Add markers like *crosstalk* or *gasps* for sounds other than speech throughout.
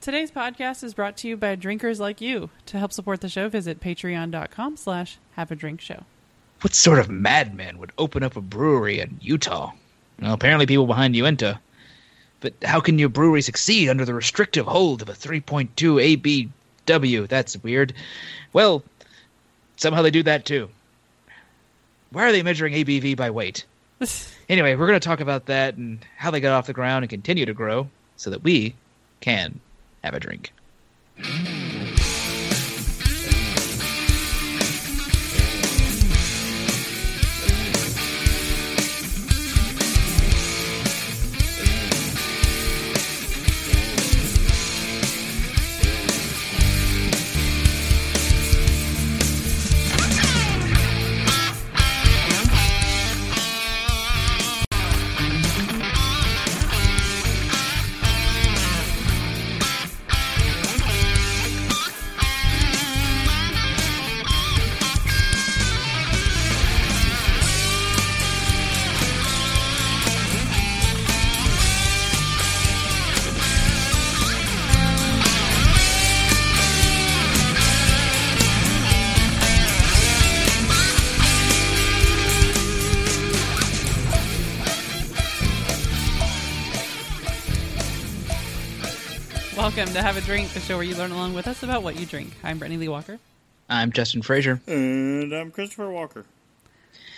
Today's podcast is brought to you by drinkers like you. To help support the show, visit patreon.com slash have a drink show. What sort of madman would open up a brewery in Utah? Well, apparently people behind Uinta. But how can your brewery succeed under the restrictive hold of a 3.2 ABW? That's weird. Well, somehow they do that too. Why are they measuring ABV by weight? *laughs* Anyway, we're going to talk about that and how they got off the ground and continue to grow so that we can have a drink. Welcome to Have a Drink, the show where you learn along with us about what you drink. I'm Brittany Lee Walker. I'm Justin Frazier. And I'm Christopher Walker.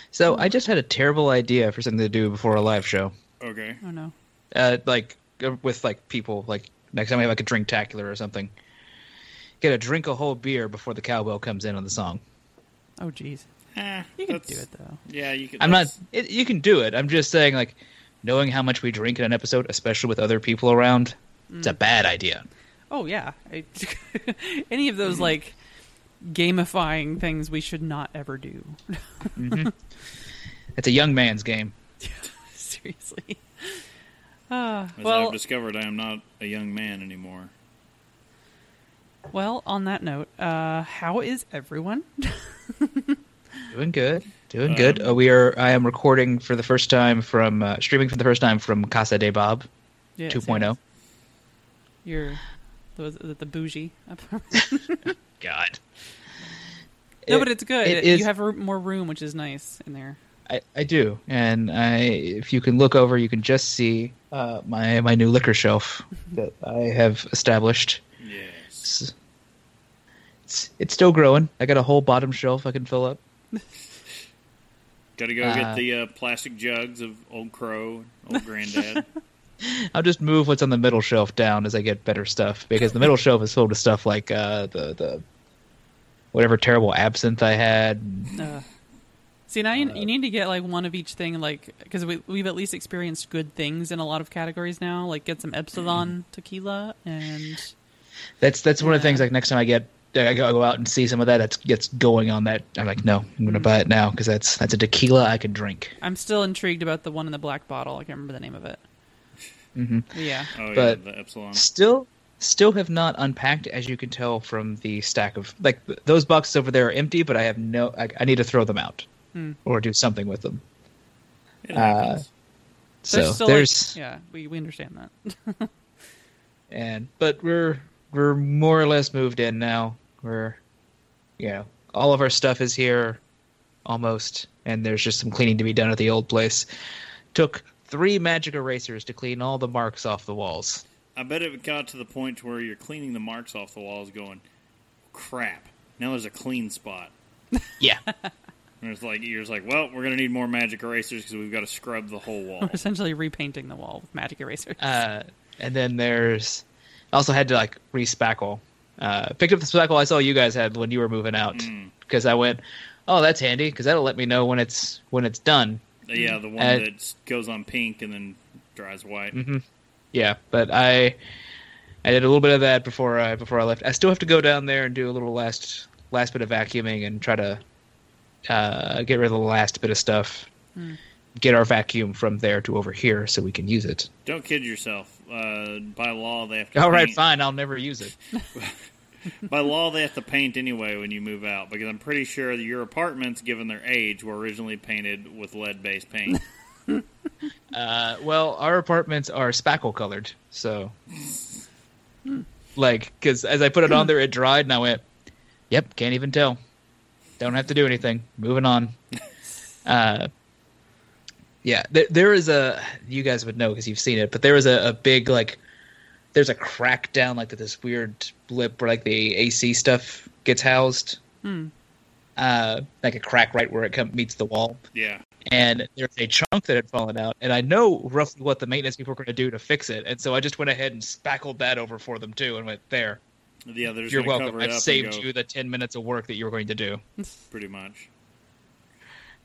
So I just had a terrible idea for something to do before a live show. Okay. Oh no. Uh, like uh, with like people, like next time we have like a drink tacular or something. Get a drink a whole beer before the cowbell comes in on the song. Oh jeez. Eh, You can do it though. Yeah, you can. I'm not. It, you can do it. I'm just saying, like, knowing how much we drink in an episode, especially with other people around, it's a bad idea. Oh yeah. I, *laughs* any of those like gamifying things we should not ever do. *laughs* It's a young man's game. *laughs* Seriously. Uh, As well, I've discovered, I am not a young man anymore. well. On that note, uh, how is everyone? Doing good. Doing good. Uh, we are. I am recording for the first time from uh, streaming for the first time from Casa de Bob Yes, 2.0. yes. You're was it the bougie. *laughs* God. no, It- but it's good. it is- you have r- more room, which is nice in there. I, I do, and I if you can look over, you can just see uh, my my new liquor shelf *laughs* that I have established. Yes. It's, it's it's still growing. I got a whole bottom shelf I can fill up. Got to go Uh, get the uh, plastic jugs of Old Crow, Old Granddad. *laughs* *laughs* I'll just move what's on the middle shelf down as I get better stuff because the middle shelf is filled with stuff like uh, the the whatever terrible absinthe I had. Uh, see, now you, you need to get like one of each thing, like because we we've at least experienced good things in a lot of categories now. Like get some Espolon tequila and That's that's one of the things. Like next time I get I go, go out and see some of that that gets going on that. I'm like, no, I'm going to buy it now because that's that's a tequila I could drink. I'm still intrigued about the one in the black bottle. I can't remember the name of it. Hmm Yeah, Oh, But- yeah, the Espolon. Still, still have not unpacked, as you can tell from the stack of like those boxes over there are empty, but I have no. I, I need to throw them out Hmm. or do something with them. It happens. So there's still there's like, yeah, we we understand that. *laughs* and but we're we're more or less moved in now. We're you know all of our stuff is here almost, and there's just some cleaning to be done at the old place. Took three magic erasers to clean all the marks off the walls. I bet it got to the point to where you're cleaning the marks off the walls, going, "Crap! Now there's a clean spot." *laughs* Yeah, And it's like you're just like, "Well, we're gonna need more magic erasers because we've got to scrub the whole wall." *laughs* We're essentially repainting the wall with magic erasers. uh, and then there's I also had to like respackle. Uh, picked up the spackle I saw you guys had when you were moving out Mm. because I went, oh, that's handy because that'll let me know when it's when it's done. Yeah, the one Uh, that goes on pink and then dries white. hmm Yeah, but I I did a little bit of that before I before I left. I still have to go down there and do a little last last bit of vacuuming and try to uh, get rid of the last bit of stuff. Hmm. Get our vacuum from there to over here so we can use it. Don't kid yourself. Uh, by law, they have to. All right, paint- fine. I'll never use it. *laughs* *laughs* By law, they have to paint anyway when you move out because I'm pretty sure that your apartments, given their age, were originally painted with lead-based paint. *laughs* *laughs* Uh, well, our apartments are spackle colored, so like because as I put it on there, it dried, and I went, "Yep, can't even tell. Don't have to do anything. Moving on." Uh, yeah, there, there is a you guys would know because you've seen it, but there is a, a big like there's a crack down like that this weird blip where like the AC stuff gets housed. Hmm. Uh, like a crack right where it come, meets the wall Yeah. and there's a chunk that had fallen out, and I know roughly what the maintenance people were going to do to fix it, and so I just went ahead and spackled that over for them too, and went there. Yeah, they're You're welcome. cover it I've up saved go, you the ten minutes of work that you were going to do. *laughs* pretty much.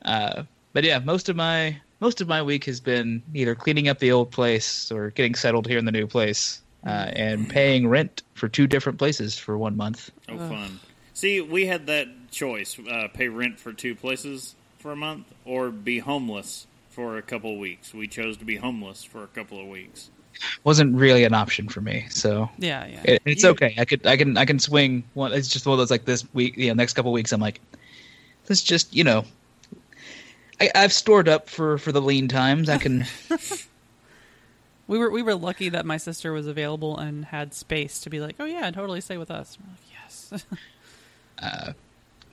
Uh, but yeah, most of my most of my week has been either cleaning up the old place or getting settled here in the new place, uh, and paying rent for two different places for one month. Oh, fun. See, we had that choice: uh, pay rent for two places for a month, or be homeless for a couple of weeks. We chose to be homeless for a couple of weeks. wasn't really an option for me, so Yeah, yeah. it, it's You- okay. I could I can I can swing one. It's just one of those like this week, you know, next couple weeks. I'm like, let's just you know, I, I've stored up for for the lean times. I can. *laughs* We were we were lucky that my sister was available and had space to be like, oh yeah, totally stay with us. We're like, yes. *laughs*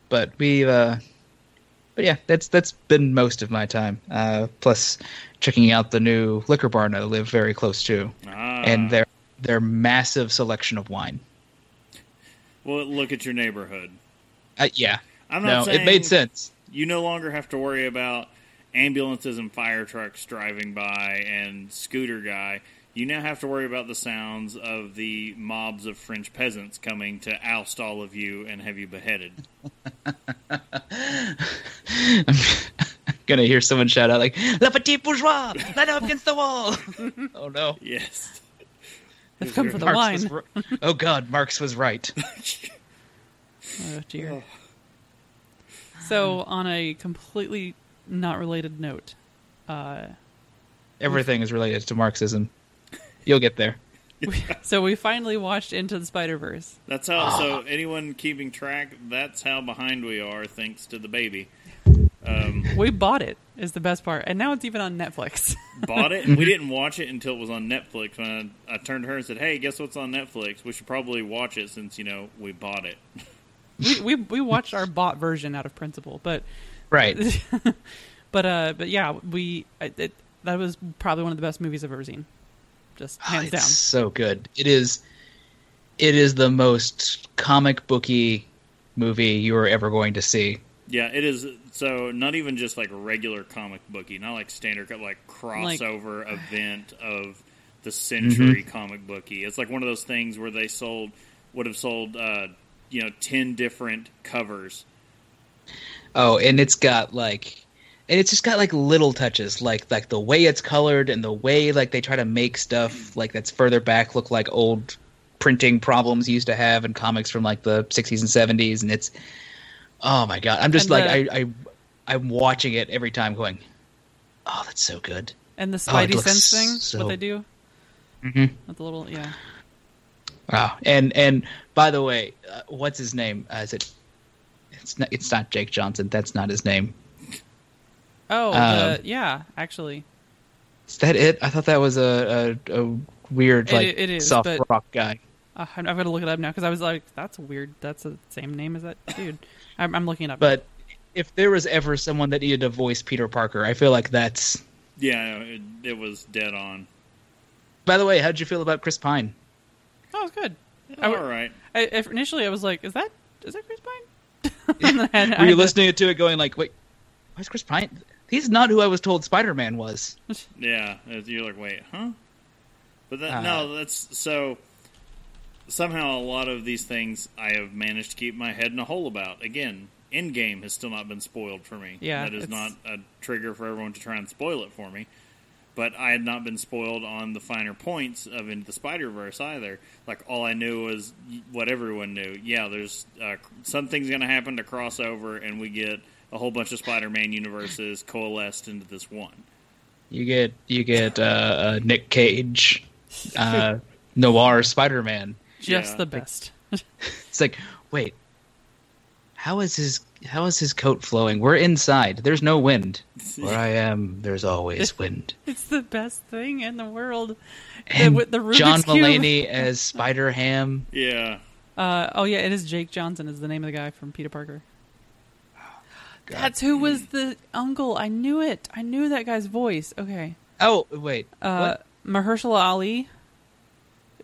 but we uh but yeah that's that's been most of my time uh plus checking out the new liquor barn i live very close to Ah, and their their massive selection of wine well, look at your neighborhood. uh, yeah I'm not no saying it made sense You no longer have to worry about ambulances and fire trucks driving by and scooter guy. You now have to worry about the sounds of the mobs of French peasants coming to oust all of you and have you beheaded. i'm gonna hear someone shout out like la petite bourgeois line up against the wall *laughs* oh no Yes. They've come for the Marx wine. ri- oh god marx was right *laughs* Oh dear. So, on a completely not related note, uh, everything is related to marxism you'll get there *laughs* *laughs* so we finally watched Into the Spider Verse. That's how. So anyone keeping track, that's how behind we are, thanks to the baby. Um, *laughs* We bought it is the best part, and now it's even on Netflix. bought it. And we didn't watch it until it was on Netflix. When I, I turned to her and said, "Hey, guess what's on Netflix? We should probably watch it since you know we bought it." we, we we watched our bought version out of principle, but right *laughs* but uh but yeah, we it, it, that was probably one of the best movies I've ever seen, just Oh, hands it's down. so good. It is. It is the most comic booky movie you are ever going to see. Yeah, it is. So not even just like regular comic booky, not like standard, like crossover *sighs* event of the century comic booky. It's like one of those things where they sold would have sold, uh, you know, ten different covers. Oh, and it's got like, and it's just got like little touches, like like the way it's colored and the way like they try to make stuff like that's further back look like old printing problems used to have in comics from like the 60s and 70s, and it's oh my god, I'm just And like the- I I I'm watching it every time, going, oh, that's so good. And the Oh, Spidey looks sense thing, so- what they do mm-hmm. with the little yeah. Wow. And and by the way, uh, what's his name? Uh, is it? It's not. It's not Jake Johnson. That's not his name. Oh, Um, the, yeah, actually, Is that it? I thought that was a a, a weird It- like it is, soft but- rock guy. uh, I've I'm gonna look it up now because I was like, that's weird. That's the same name as that dude. *laughs* I'm, I'm looking it up. But if there was ever someone that needed to voice Peter Parker, I feel like that's. Yeah, it, it was dead on. By the way, how did you feel about Chris Pine? oh, it's good. I All w- right. I, initially, I was like, is that is that Chris Pine? *laughs* And *laughs* Were you to- listening to it, going like, "Wait, why is Chris Pine? He's not who I was told Spider Man was." *laughs* Yeah, you're like, wait, huh? But that, Uh, no, that's so. Somehow, a lot of these things I have managed to keep my head in a hole about. Again, Endgame has still not been spoiled for me. Yeah, that is not a trigger for everyone to try and spoil it for me. But I had not been spoiled on the finer points of Into the Spider Verse either. Like all I knew was what everyone knew. Yeah, there's uh, something's going to happen to cross over, and we get a whole bunch of Spider-Man universes coalesced into this one. You get you get uh, uh, Nick Cage, uh, *laughs* noir Spider Man. just Yeah. the best. It's like, wait, how is his how is his coat flowing? We're inside. There's no wind. Where I am, there's always *laughs* wind. It's the best thing in the world. And with the John Cube. Mulaney *laughs* as Spider Ham. Yeah. Uh, oh yeah, it is Jake Johnson is the name of the guy from Peter Parker. God. That's who was the uncle. I knew it. I knew that guy's voice. Okay. Oh wait, Uh, what? Mahershala Ali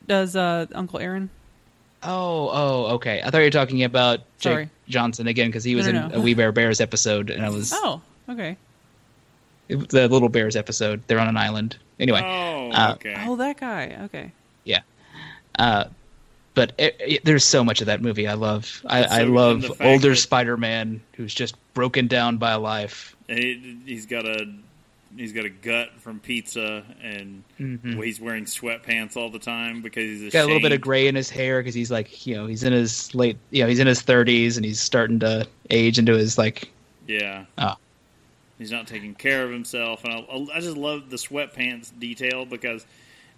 does uh, Uncle Aaron. Oh, oh, okay. I thought you were talking about Jake Sorry. Johnson again because he was no, in no. a We Bare Bears episode, and I was Oh, okay. the Little Bears episode. They're on an island. Anyway, Oh, Uh, okay. Oh, that guy. Okay. yeah. Uh, but it, it- there's so much of that movie I love. I, It's I love And the fact older that- Spider-Man who's just broken down by life. And he, he's got a he's got a gut from pizza, and he's wearing sweatpants all the time because he's Mm-hmm. Got a little bit of gray in his hair because he's like, you know, he's in his late, you know, he's in his 30s and he's starting to age into his like, Yeah. oh, He's not taking care of himself, and I, I just love the sweatpants detail because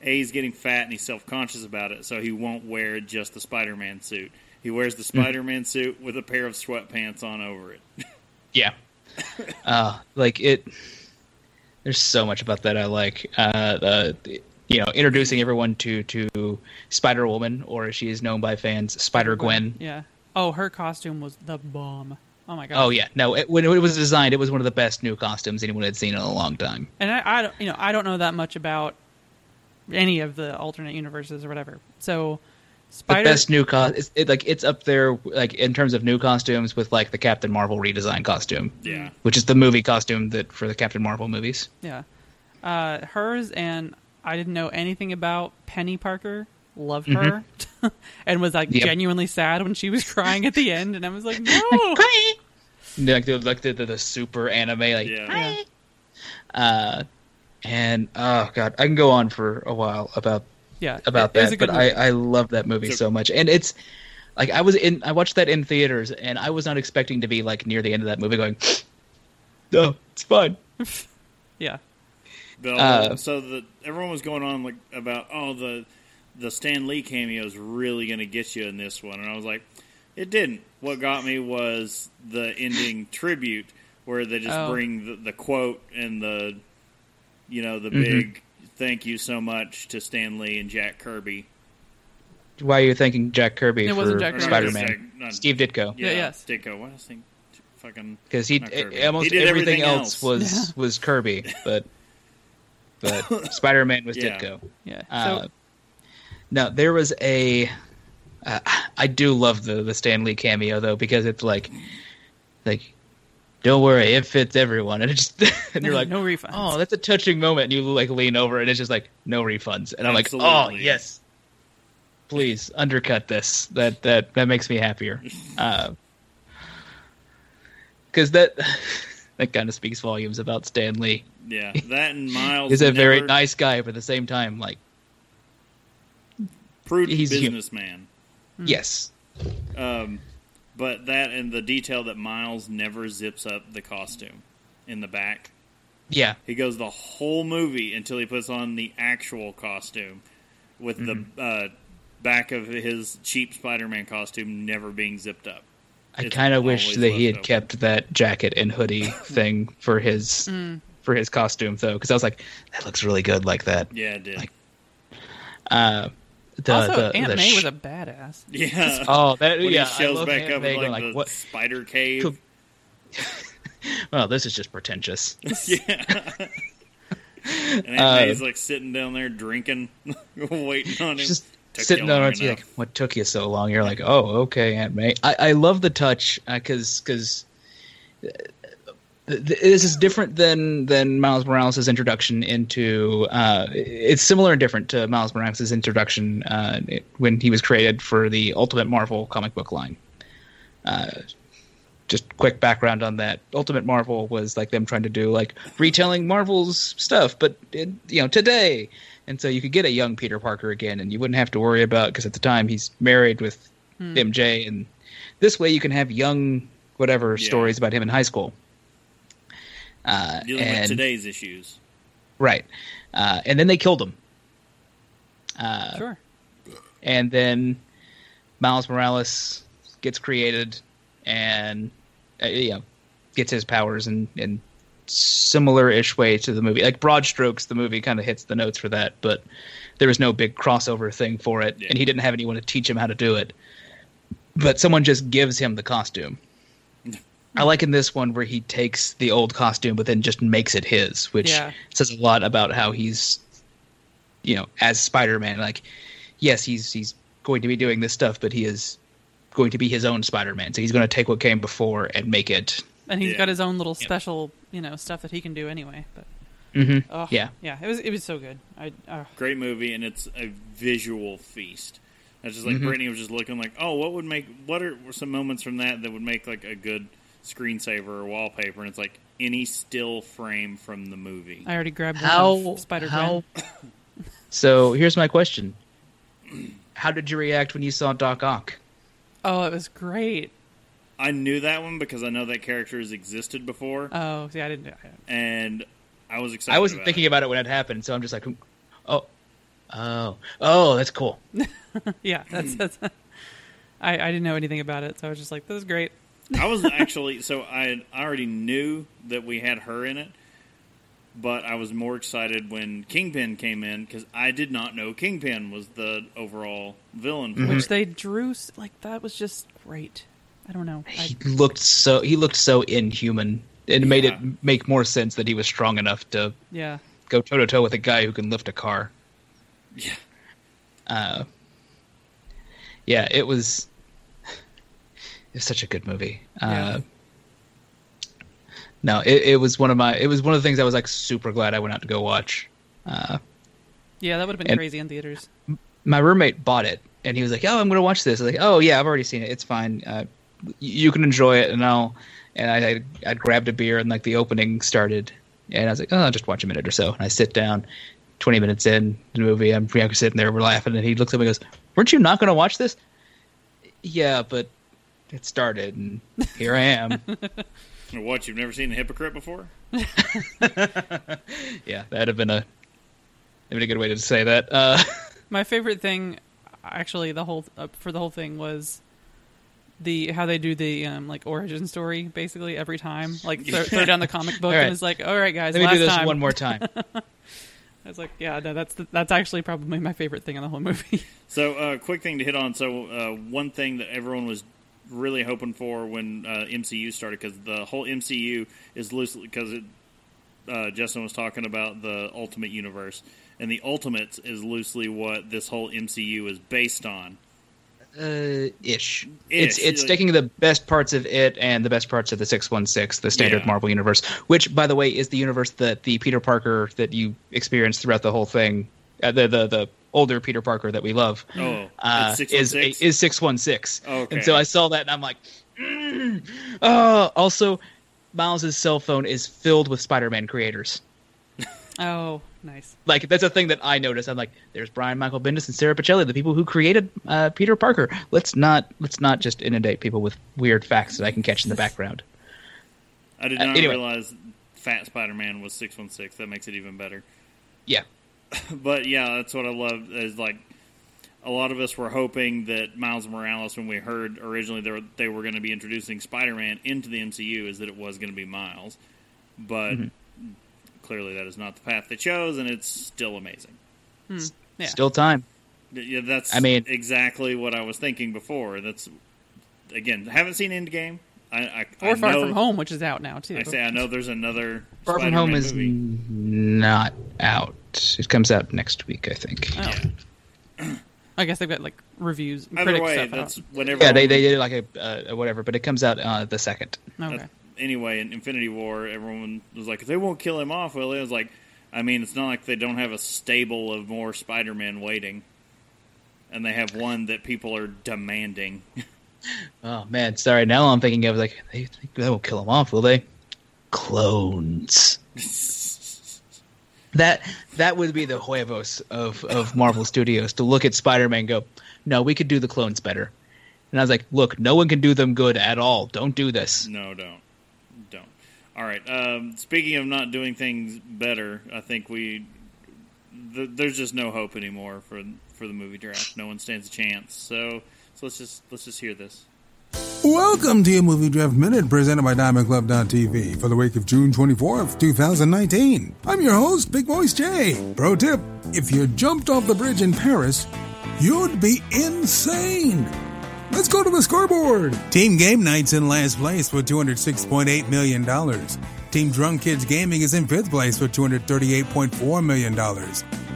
a he's getting fat and he's self conscious about it, so he won't wear just the Spider Man suit. He wears the. Spider Man suit with a pair of sweatpants on over it. Yeah. *laughs* uh, like it. There's so much about that I like. Uh, the, you know, introducing everyone to to Spider Woman, or as she is known by fans, Spider Gwen. Yeah. Oh, her costume was the bomb. Oh my god. Oh yeah, no. It, when it was designed, it was one of the best new costumes anyone had seen in a long time. And I, I don't, you know, I don't know that much about any of the alternate universes or whatever. So, The best new costume, it's, it, like it's up there, like in terms of new costumes, with like the Captain Marvel redesign costume, Yeah. which is the movie costume that for the Captain Marvel movies. Yeah. Uh, hers and I didn't know anything about Penny Parker. Loved her, *laughs* and was like Mm-hmm. Yep. genuinely sad when she was *laughs* crying at the end, and I was like, no. like the like the, the, the super anime, like. Yeah. uh, and oh god, I can go on for a while about Yeah, about it- it that, a but I movie. I love that movie So- so much, and it's like I was in I watched that in theaters, and I was not expecting to be like near the end of that movie going, no, it's fine. *laughs* yeah, The, Uh, so the everyone was going on like about oh the the Stan Lee cameo is really going to get you in this one, and I was like, it didn't. What got me was the ending *laughs* tribute where they just Oh. bring the, the quote and the you know the Mhm. big thank you so much to Stan Lee and Jack Kirby. Why are you thanking Jack Kirby It for wasn't Jack Or Spider Jack- Man? not- Steve Ditko, Yeah, Yeah, yes. Ditko. What else? Think fucking because he almost He did everything, everything else, else. was Yeah. was Kirby, but but *laughs* Spider Man was Yeah. Ditko. yeah. Uh, so no, there was a. Uh, I do love the the Stan Lee cameo though because it's like, like, don't worry, it fits everyone, *laughs* and it's just and you're like, no refunds. oh, that's a touching moment. And you like lean over, and it's just like no refunds, and I'm like, oh yes, please undercut this. That that that makes me happier. *laughs* Because that *laughs* that kind of speaks volumes about Stan Lee. yeah. That and Miles He's a very nice guy, but at the same time, like, prudent he's human. businessman. yes, Um, but that and the detail that Miles never zips up the costume in the back. yeah, He goes the whole movie until he puts on the actual costume with Mm-hmm. the uh, back of his cheap Spider-Man costume never being zipped up. I kind of wish that he had open. kept that jacket and hoodie *laughs* thing for his for his costume though, because I was like, that looks really good like that. Yeah, it did. Like- Uh, the, also, the, Aunt the May sh- was a badass. *laughs* yeah. oh that when yeah, he I shows love back Aunt up May in like, like, the what? spider cave. Cool. *laughs* Well, this is just pretentious. *laughs* yeah. and Aunt Uh, May's like sitting down there drinking, waiting on him. just Took sitting down on long like, what took you so long? You're like, oh, okay, Aunt May. I, I love the touch because because this is different than than Miles Morales' introduction into. Uh, it's similar and different to Miles Morales' introduction uh, it- when he was created for the Ultimate Marvel comic book line. Uh, just quick background on that. Ultimate Marvel was like them trying to do like retelling Marvel's stuff, but in, you know today, and so you could get a young Peter Parker again, and you wouldn't have to worry about because at the time he's married with MJ, and this way you can have young whatever Yeah. stories about him in high school. Uh, Dealing with today's issues. right, uh, and then they killed him. Uh, Sure. and then Miles Morales gets created, and uh, you know gets his powers in in similar-ish way to the movie. Like broad strokes, the movie kind of hits the notes for that, but there was no big crossover thing for it, Yeah. and he didn't have anyone to teach him how to do it. But someone just gives him the costume. I like in this one where he takes the old costume, but then just makes it his, which Yeah. says a lot about how he's, you know, as Spider-Man. Like, yes, he's he's going to be doing this stuff, but he is going to be his own Spider-Man. So he's going to take what came before and make it. and he's Yeah. got his own little special, you know, stuff that he can do anyway. But hmm oh, Yeah. yeah, it was it was so good. I uh, Great movie, and it's a visual feast. It's just like Mhm. Brittany was just looking like, oh, what would make what are some moments from that that would make like a good screensaver or wallpaper? And it's like any still frame from the movie. I already grabbed How Spider how? *coughs* so here's my question: How did you react when you saw Doc Ock? Oh, it was great. I knew that one because I know that character has existed before, Oh, see, I didn't. I- and I was excited. I wasn't about thinking it. about it when it happened, so I'm just like, oh, oh, oh, that's cool. *laughs* Yeah, that's that's. *laughs* I I didn't know anything about it, so I was just like, "This is great." *laughs* I was actually so I I already knew that we had her in it, but I was more excited when Kingpin came in because I did not know Kingpin was the overall villain. For Which they drew like that was just great. I don't know. I, He looked so he looked so inhuman. It made it make more sense that he was strong enough to yeah, go toe to toe with a guy who can lift a car. Yeah. Uh, yeah, it was. It was such a good movie. Yeah. Uh, no, it, it was one of my. It was one of the things I was like super glad I went out to go watch. Uh, yeah, that would have been crazy in theaters. my roommate bought it, and he was like, "Oh, I'm going to watch this." I was like, "Oh yeah, I've already seen it. It's fine. Uh, you can enjoy it." And I'll. And I, I, I grabbed a beer, and like the opening started, and I was like, "Oh, I'll just watch a minute or so." And I sit down. Twenty minutes in the movie, I'm Bianca sitting there, we're laughing, and he looks at me and goes, "Weren't you not going to watch this?" Yeah, but it started, and here I am. *laughs* What you've never seen a hypocrite before? *laughs* yeah, that'd have been a that'd been a good way to say that. Uh, *laughs* My favorite thing, actually, the whole uh, for the whole thing was the how they do the um, like origin story basically every time. Like throw, throw down the comic book All right. and it's like, all right, guys, let me last do this time. one more time. I was like, yeah, no, that's the, that's actually probably my favorite thing in the whole movie. So, uh, quick thing to hit on. So, uh, one thing that everyone was really hoping for when uh, MCU started, because the whole MCU is loosely because it. Uh, Justin was talking about the Ultimate Universe, and the Ultimates is loosely what this whole MCU is based on. uh, ish. It's Ish, it's like- taking the best parts of it and the best parts of the six one six, the standard Yeah. Marvel universe, which by the way is the universe that the Peter Parker that you experienced throughout the whole thing, uh, the the the older Peter Parker that we love, Oh, uh, is 616? is six one six. Okay. And so I saw that and I'm like, mm. oh. Also, Miles's cell phone is filled with Spider Man creators. *laughs* oh, nice. Like that's a thing that I noticed. I'm like, there's Brian Michael Bendis and Sara Pichelli, the people who created uh, Peter Parker. Let's not let's not just inundate people with weird facts that I can catch in the background. I did Uh, not anyway. realize Fat Spider Man was six one six. That makes it even better. Yeah, *laughs* But yeah, that's what I love. Is like a lot of us were hoping that Miles Morales, when we heard originally they were, they were going to be introducing Spider Man into the MCU, is that it was going to be Miles. But Mm-hmm. clearly, that is not the path they chose, and it's still amazing. Yeah. still time. Yeah, that's I mean- exactly what I was thinking before. That's again, haven't seen Endgame. I, I, Or I Far know, From Home, which is out now too. I say I know there's another Far from Spider-Man Home is not out. It comes out next week, I think. Oh. *clears throat* I guess they've got like reviews, and Either critic way, stuff that's out. whenever. Yeah, they they did like a uh, whatever, but it comes out uh, the second. Okay. That's- anyway, in Infinity War, everyone was like, "They won't kill him off, will they?" I was like, "I mean, it's not like they don't have a stable of more Spider-Man waiting, and they have one that people are demanding." *laughs* Oh man, sorry. Now I'm thinking of like they, they won't kill him off, will they? Clones. *laughs* That that would be the huevos of of Marvel Studios to look at Spider-Man go, no, we could do the clones better. And I was like, look, no one can do them good at all. Don't do this. no, don't, don't. All right. Um, speaking of not doing things better, I think we th- there's just no hope anymore for for the movie draft. No one stands a chance. So so let's just let's just hear this. Welcome to your Movie Draft Minute presented by DiamondClub.tv for the week of June 24th, 2019. I'm your host, Big Voice Jay. Pro tip if you jumped off the bridge in Paris, you'd be insane. Let's go to the scoreboard. Team Game Night's in last place with $206.8 million. Team Drunk Kids Gaming is in fifth place with $238.4 million.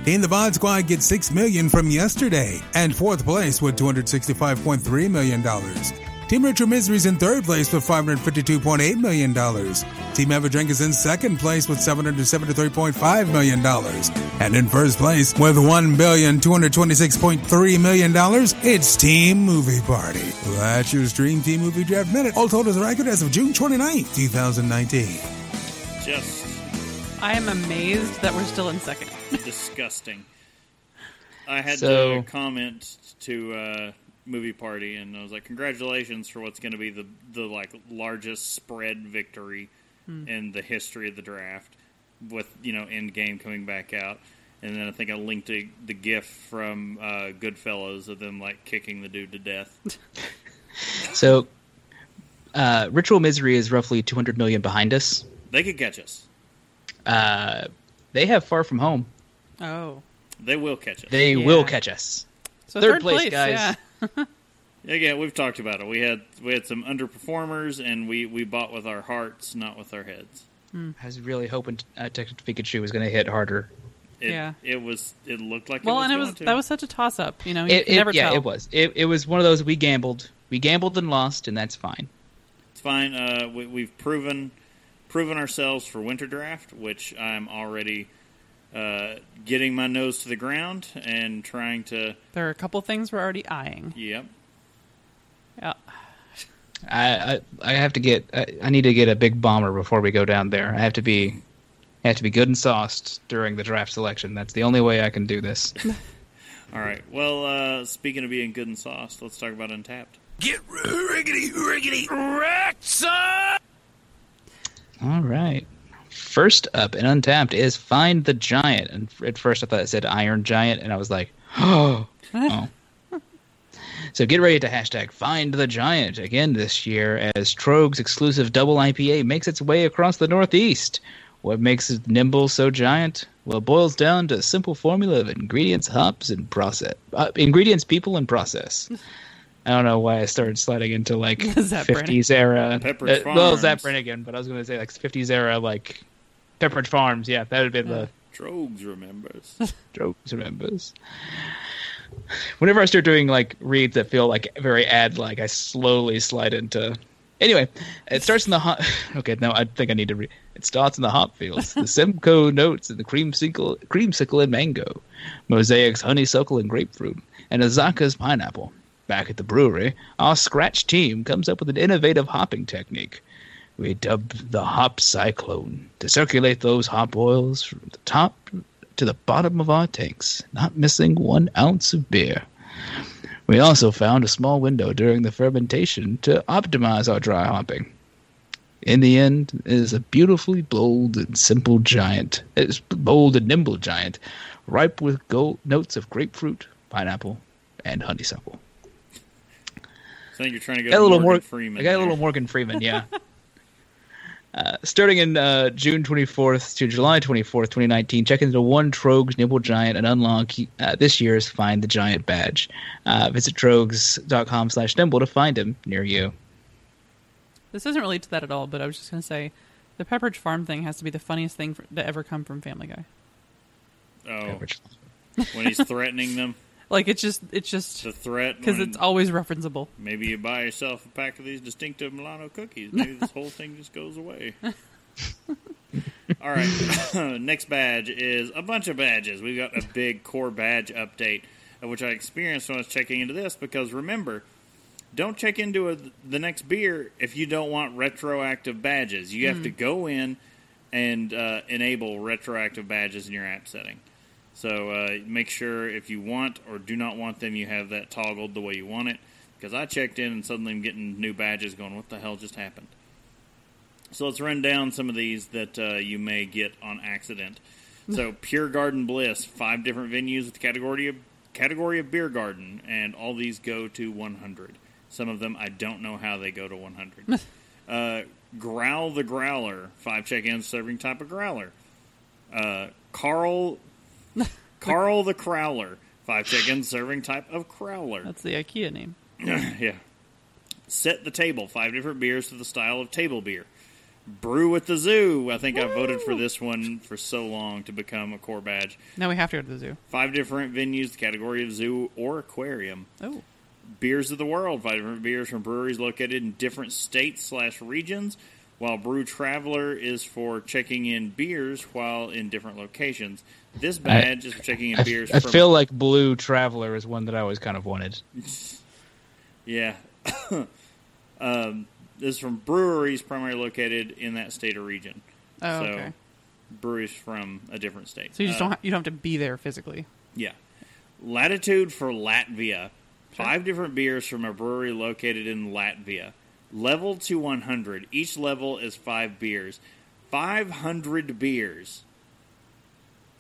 Team The Bod Squad gets 6 million from yesterday and fourth place with $265.3 million. Team Retro Misery's in third place with $552.8 million. Team Everdrink is in second place with $773.5 million. And in first place with $1,226.3 million, it's Team Movie Party. That's your Stream Team Movie Draft Minute. All told as a record as of June 29th, 2019. Just I am amazed that we're still in second. disgusting. I had So- to comment to uh, movie party, and I was like, "Congratulations for what's going to be the the like largest spread victory in the history of the draft." With you know Endgame coming back out, and then I think I linked to the GIF from uh, Goodfellas of them like kicking the dude to death. *laughs* So, uh, Ritual Misery is roughly 200 million behind us. They could catch us. Uh, they have Far From Home. Oh, They will catch us. They Yeah. will catch us. so Third third, place, guys. Yeah. *laughs* Again, we've talked about it. We had we had some underperformers, and we, we bought with our hearts, not with our heads. I was really hoping uh, Detective Pikachu was going to hit harder. It, Yeah. it was. It looked like. Well, it was and it going was to. that was such a toss up. You know, you It, can it- never yeah, tell. it was. It, it was one of those we gambled. We gambled and lost, and that's fine. It's fine. Uh, we, we've proven proven ourselves for winter draft, which I'm already uh, getting my nose to the ground and trying to. There are a couple things we're already eyeing. Yep. Yeah. I, I I have to get. I, I need to get a big bomber before we go down there. I have to be. I have to be good and sauced during the draft selection. That's the only way I can do this. All right. Well, uh, speaking of being good and sauced, let's talk about Untappd. Get riggedy, riggedy, wrecked, son! All right. First up and Untappd is Find the Giant. And at first I thought it said Iron Giant, and I was like, *gasps* oh. oh. *laughs* So get ready to hashtag Find the Giant again this year as Tröegs exclusive double IPA makes its way across the Northeast. What makes it nimble so giant? Well, it boils down to a simple formula of ingredients, hops, and process. Uh, ingredients, people, and process. *laughs* I don't know why I started sliding into like *laughs* 50s era. Pepperidge uh, well, Farms. Zapp Brannigan, but I was going to say like 50s era, like Pepperidge Farms. Yeah, that would have been the Tröegs remembers. *laughs* jokes remembers. Whenever I start doing like reads that feel like very ad like, I slowly slide into. Anyway, it starts in the hot. *laughs* Okay, no, I think I need to read. It starts in the hop fields. The Simcoe notes and the creamsicle, creamsicle and mango, Mosaic's honeysuckle and grapefruit, and Azacca's pineapple. Back at the brewery, our scratch team comes up with an innovative hopping technique. We dubbed the hop cyclone to circulate those hop oils from the top to the bottom of our tanks, not missing one ounce of beer. We also found a small window during the fermentation to optimize our dry hopping. In the end, it is a beautifully bold and simple giant. It is bold and nimble giant, ripe with gold notes of grapefruit, pineapple, and honeysuckle. I think you're trying to get a little Morgan more. Freeman. I got a little Morgan Freeman, yeah. *laughs* uh, starting in uh, June 24th to July 24th, 2019, check into one Tröegs Nimble Giant and unlock uh, this year's Find the Giant badge. Uh, visit troegs.com slash nimble to find him near you. This doesn't relate to that at all, but I was just going to say the Pepperidge Farm thing has to be the funniest thing for, to ever come from Family Guy. Oh, when he's threatening them, *laughs* Like it's just it's just the threat. because it's always referenceable. maybe you buy yourself a pack of these distinctive Milano cookies. *laughs* Maybe this whole thing just goes away. All right, *coughs* next badge is a bunch of badges. We've got a big core badge update, uh, which I experienced when I was checking into this. Because remember, don't check into a, the next beer if you don't want retroactive badges. You have to go in and uh, enable retroactive badges in your app setting. So uh, make sure if you want or do not want them, you have that toggled the way you want it. Because I checked in and suddenly I'm getting new badges going, what the hell just happened? So let's run down some of these that uh, you may get on accident. *laughs* So Pure Garden Bliss, five different venues with the category of category of beer garden, and all these go to 100. Some of them I don't know how they go to 100. *laughs* uh, Growl the Growler, five check-ins serving type of growler. Uh, Carl *laughs* Carl the Crowler, five check-ins serving type of crowler. That's the IKEA name. *clears throat* yeah. Set the table, five different beers to the style of table beer. Brew at the Zoo. I think I voted for this one for so long to become a core badge. Now we have to go to the zoo. Five different venues, the category of zoo or aquarium. Oh, Beers of the World, five different beers from breweries located in different states slash regions, while Brew Traveler is for checking in beers while in different locations. This badge is for checking in I, beers I from feel like Blue Traveler is one that I always kind of wanted. *laughs* Yeah. *coughs* um, this is from breweries primarily located in that state or region. oh, so okay. breweries from a different state. So you just Uh, don't ha- you don't have to be there physically. Yeah. Latitude for Latvia. Five different beers from a brewery located in Latvia. Level to 100. Each level is five beers. 500 beers.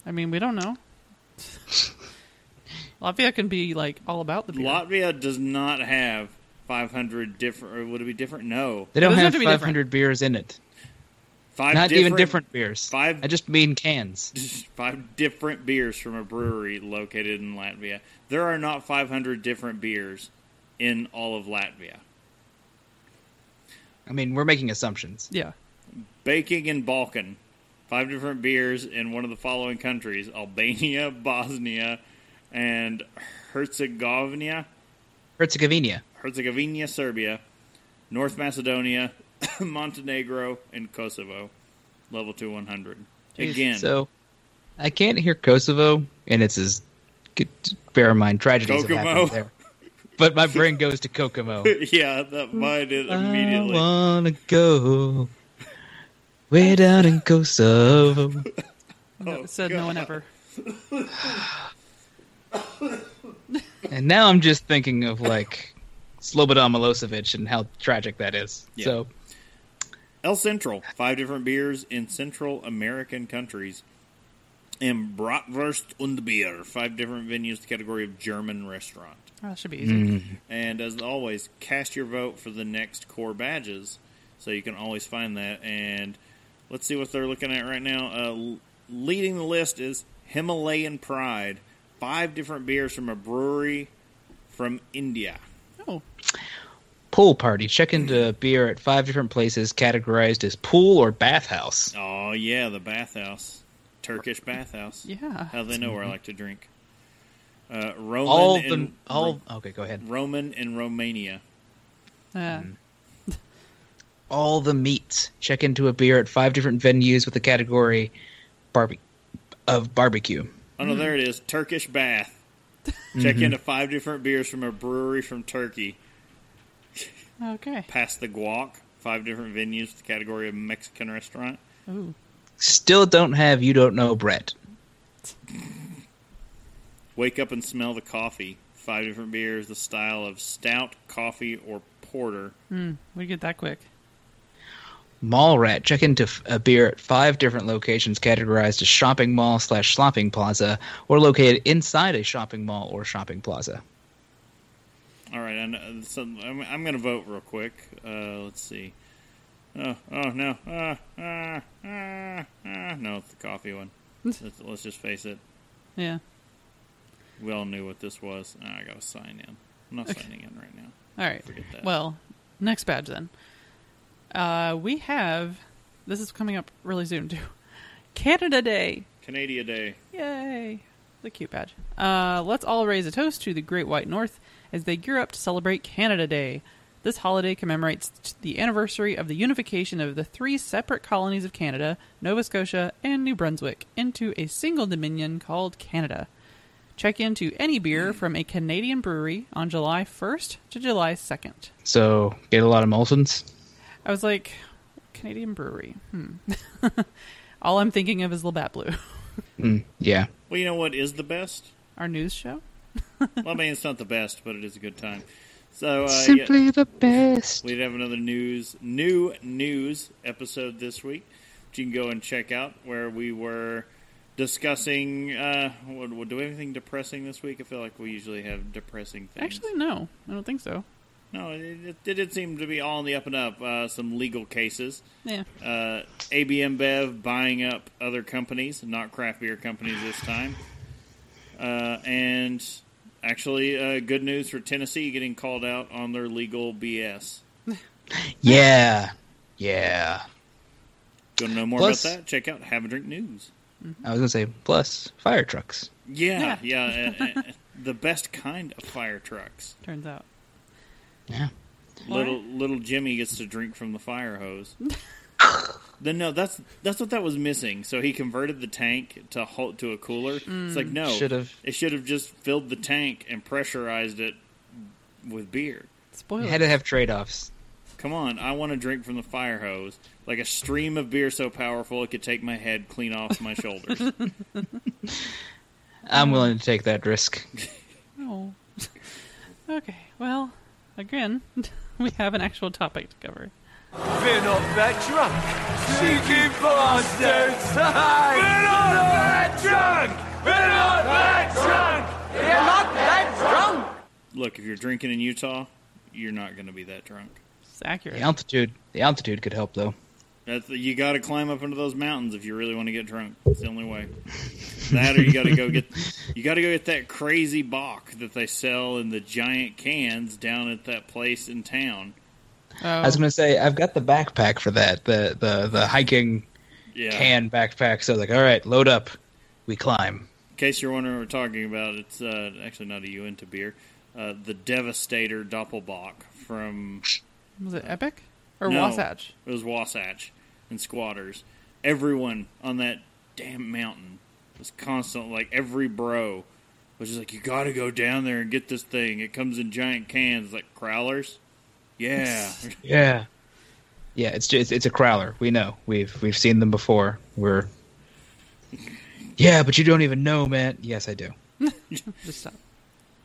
I mean, we don't know. *laughs* Latvia can be like all about the beer. Latvia does not have 500 different, or would it be different? No. They don't have have to be 500 beers in it. Five Not even different beers. five- I just mean cans. *laughs* five different beers from a brewery located in Latvia. There are not 500 different beers in all of Latvia. I mean, we're making assumptions. yeah. Baking in Balkan. Five different beers in one of the following countries Albania, Bosnia, and Herzegovina, Herzegovina. Herzegovina, Serbia, North Macedonia, *coughs* Montenegro, and Kosovo. Level to 100. Again, So, I can't hear Kosovo, and it's as bear in mind tragedies have Kokomo. happened there. But my brain *laughs* goes to Kokomo. yeah, that mine did immediately. I wanna go way down in Kosovo. *laughs* No, Oh, said no one ever. *laughs* And now I'm just thinking of like Slobodan Milosevic and how tragic that is. Yeah. So El Central, five different beers in Central American countries. And Bratwurst und Bier, five different venues, the category of German restaurant. Oh, that should be easy. And as always, cast your vote for the next core badges, so you can always find that. And let's see what they're looking at right now. Uh, leading the list is Himalayan Pride, five different beers from a brewery from India. Oh, pool party. Check into beer at five different places categorized as pool or bathhouse. Oh yeah, the bathhouse, Turkish bathhouse. yeah. How they know where I mm-hmm. like to drink? Uh, Roman All the and all okay, go ahead. Roman in Romania. Yeah. All the meats. Check into a beer at five different venues with the category barbe- of barbecue. Oh no, there it is. Turkish bath. Mm-hmm. Check into five different beers from a brewery from Turkey. Okay. Past the guac. Five different venues. with The category of Mexican restaurant. Ooh. Still don't have you don't know Brett. Wake up and smell the coffee. Five different beers. The style of stout, coffee, or porter. Hmm. We get that quick. Mall rat. Check into f- a beer at five different locations categorized as shopping mall slash shopping plaza or located inside a shopping mall or shopping plaza. All right, I know, so I'm, I'm going to vote real quick. Uh, let's see. Oh, oh no, ah, ah, ah, ah. no, it's the coffee one. let's, let's just face it. Yeah. We all knew what this was. Ah, I got to sign in. I'm not Okay. signing in right now. All right. Forget that. Well, next badge then. Uh, we have. This is coming up really soon too. Canada Day. Canada Day. Yay! The cute badge. Uh, let's all raise a toast to the Great White North as they gear up to celebrate Canada Day. This holiday commemorates the anniversary of the unification of the three separate colonies of Canada, Nova Scotia, and New Brunswick, into a single dominion called Canada. Check into any beer from a Canadian brewery on July 1st to July 2nd. So get a lot of Molsons. I was like, Canadian brewery. Hmm. *laughs* All I'm thinking of is Labatt Blue, *laughs* Mm, yeah. Well, you know what is the best? our news show. well, I mean, it's not the best, but it is a good time. So, uh, Simply yeah, the best. we have another news, new news episode this week, which you can go and check out, where we were discussing. Uh, what, what, do we have anything depressing this week? I feel like we usually have depressing things. Actually, no, I don't think so. No, it, it, it did seem to be all in the up and up. Uh, some legal cases. Yeah. Uh, AB InBev buying up other companies, not craft beer companies this time. Uh, and actually, uh, good news for Tennessee getting called out on their legal BS. *laughs* Yeah, yeah. Want to know more Plus- about that? Check out Have a Drink News. I was gonna say plus fire trucks. Yeah, yeah. *laughs* uh, uh, the best kind of fire trucks. Turns out. Yeah. Little little Jimmy gets to drink from the fire hose. *laughs* then no, that's that's what that was missing. So he converted the tank to halt to a cooler. It's hmm. like no, Should've. It should have just filled the tank and pressurized it with beer. Spoiler. You had to have trade offs. Come on, I want to drink from the fire hose, like a stream of beer so powerful it could take my head clean off my shoulders. *laughs* I'm willing to take that risk. Oh. okay. Well, again, *laughs* we have an actual topic to cover. We're not that drunk. Cheeky bastards! We're not that drunk! We're not that drunk! We're not that drunk! Look, if you're drinking in Utah, you're not going to be that drunk. It's accurate. The altitude, the altitude could help though. That's you got to climb up into those mountains if you really want to get drunk. It's the only way. That or you got to go get you got to go get that crazy bock that they sell in the giant cans down at that place in town. Oh, I was gonna say I've got the backpack for that, the the the hiking Yeah. can backpack. So like, all right, load up, we climb. In case you're wondering what we're talking about, it's uh, actually not a Uinta beer. Uh, the Devastator Doppelbock from was it Epic or No. Wasatch? it was Wasatch and Squatters. Everyone on that damn mountain was constant. Like every bro was just like, "You got to go down there and get this thing. It comes in giant cans, like crowlers." Yeah, *laughs* Yeah, yeah. It's just it's a crowler. We know we've we've seen them before. We're *laughs* yeah, but you don't even know, man. Yes, I do. *laughs* Just stop.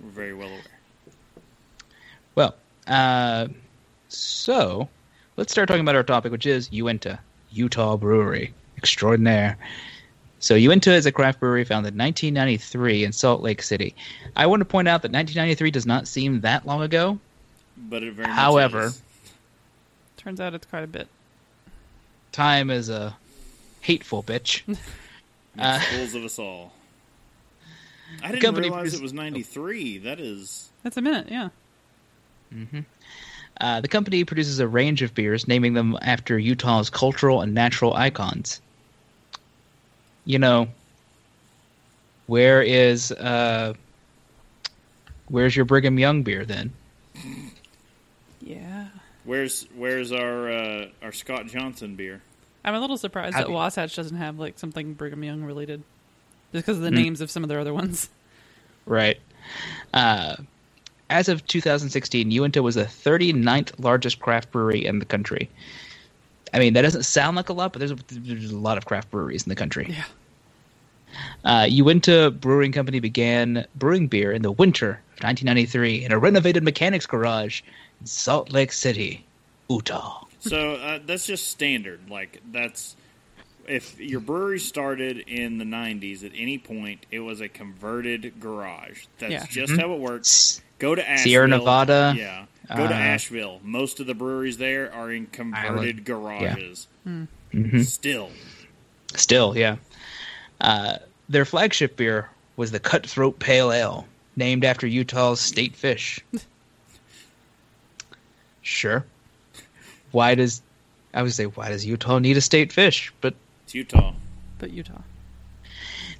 we're very well aware. Well, uh, so let's start talking about our topic, which is Uinta, Utah Brewery Extraordinaire. So Uinta is a craft brewery founded in 1993 in Salt Lake City. I want to point out that 1993 does not seem that long ago. But it very much However- is. Turns out it's quite a bit. Time is a hateful bitch. *laughs* Uh, fools of us all. I didn't realize produce- it was '93. That is That's a minute. Yeah. Uh, the company produces a range of beers, naming them after Utah's cultural and natural icons. You know, where is uh, where's your Brigham Young beer then? Yeah. where's where's our uh, our Scott Johnson beer? I'm a little surprised How that do Wasatch doesn't have like something Brigham Young related, just because of the Hmm. names of some of their other ones. Right. Uh, as of 2016, Uinta was the 39th largest craft brewery in the country. I mean, that doesn't sound like a lot, but there's a, there's a lot of craft breweries in the country. Yeah. Uh, Uinta Brewing Company began brewing beer in the winter of 1993 in a renovated mechanics garage in Salt Lake City, Utah. So uh, that's just standard. Like that's if your brewery started in the '90s at any point, it was a converted garage. That's Yeah. just how it works. Go to Asheville, Mm-hmm. Sierra Nevada, Yeah, go to uh, Asheville. Most of the breweries there are in converted Island. garages. Mhm. Still, Still, yeah. Uh, their flagship beer was the Cutthroat Pale Ale, named after Utah's state fish. *laughs* sure. Why does I would say why does Utah need a state fish? But it's Utah. But Utah.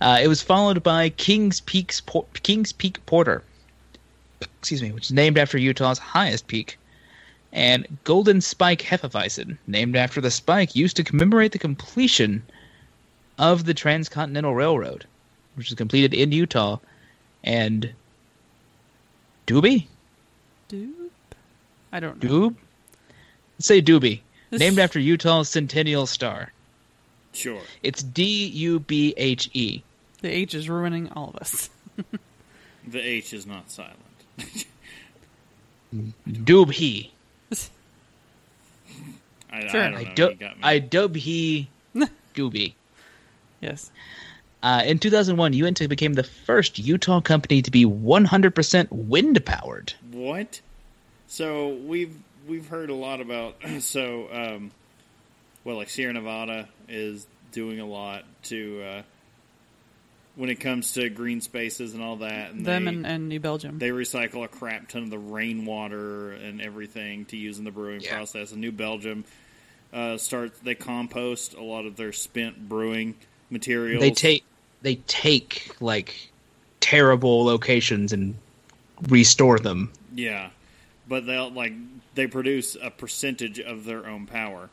uh, it was followed by Kings Peak's Por- Kings Peak Porter. Excuse me, which is named after Utah's highest peak. And Golden Spike Hefeweizen, named after the spike used to commemorate the completion of the Transcontinental Railroad, which was completed in Utah. And Doobie? Doob? I don't know. Doob? Let's say Doobie. Named after Utah's Centennial Star. Sure. It's D U B H E. The H is ruining all of us. *laughs* The H is not silent. *laughs* Doobie. I, Sure. I don't know. I, do- got me. I dub he *laughs* Doobie. yes. Uh, in 2001, Uinta became the first Utah company to be 100% wind powered. what? So we've we've heard a lot about *clears throat* so um, well like Sierra Nevada is doing a lot to uh, when it comes to green spaces and all that. And Them they, and, and New Belgium. they recycle a crap ton of the rainwater and everything to use in the brewing Yeah. process. And New Belgium uh, starts they compost a lot of their spent brewing materials. They take they take like terrible locations and restore them. Yeah, but they'll like they produce a percentage of their own power.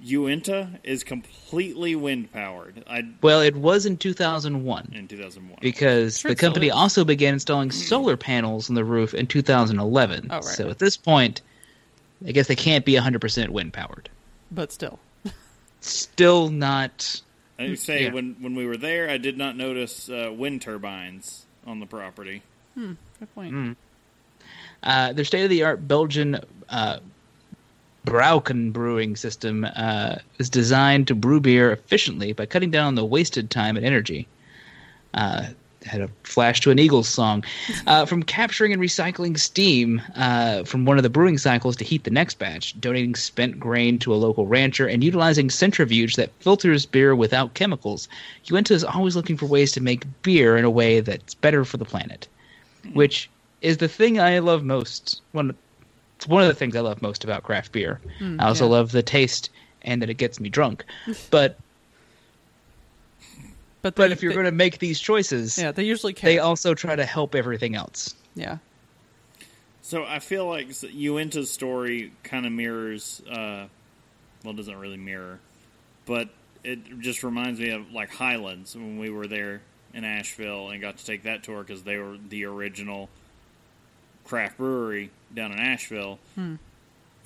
Uinta is completely wind powered. Well, it was in 2001 in two thousand one. because Sure the company is. also began installing solar panels on the roof in 2011. Oh, right. So at this point, I guess they can't be 100% wind powered. but still. Still not. I say yeah. when when we were there, I did not notice uh, wind turbines on the property. Hmm, Good point. Mm. Uh, their state of the art Belgian uh, Brauken brewing system uh, is designed to brew beer efficiently by cutting down on the wasted time and energy. Uh, had a flash to an Eagles song. *laughs* Uh, from capturing and recycling steam uh, from one of the brewing cycles to heat the next batch, donating spent grain to a local rancher, and utilizing centrifuge that filters beer without chemicals, Uinta is always looking for ways to make beer in a way that's better for the planet which is the thing I love most. One, it's one of the things I love most about craft beer. I also yeah. love the taste and that it gets me drunk. *laughs* But But, but if you're going to make these choices, yeah, they usually care. they also try to help everything else. yeah, So I feel like s- Uinta's story kind of mirrors. Uh, well, it doesn't really mirror, but it just reminds me of like Highlands when we were there in Asheville and got to take that tour because they were the original craft brewery down in Asheville.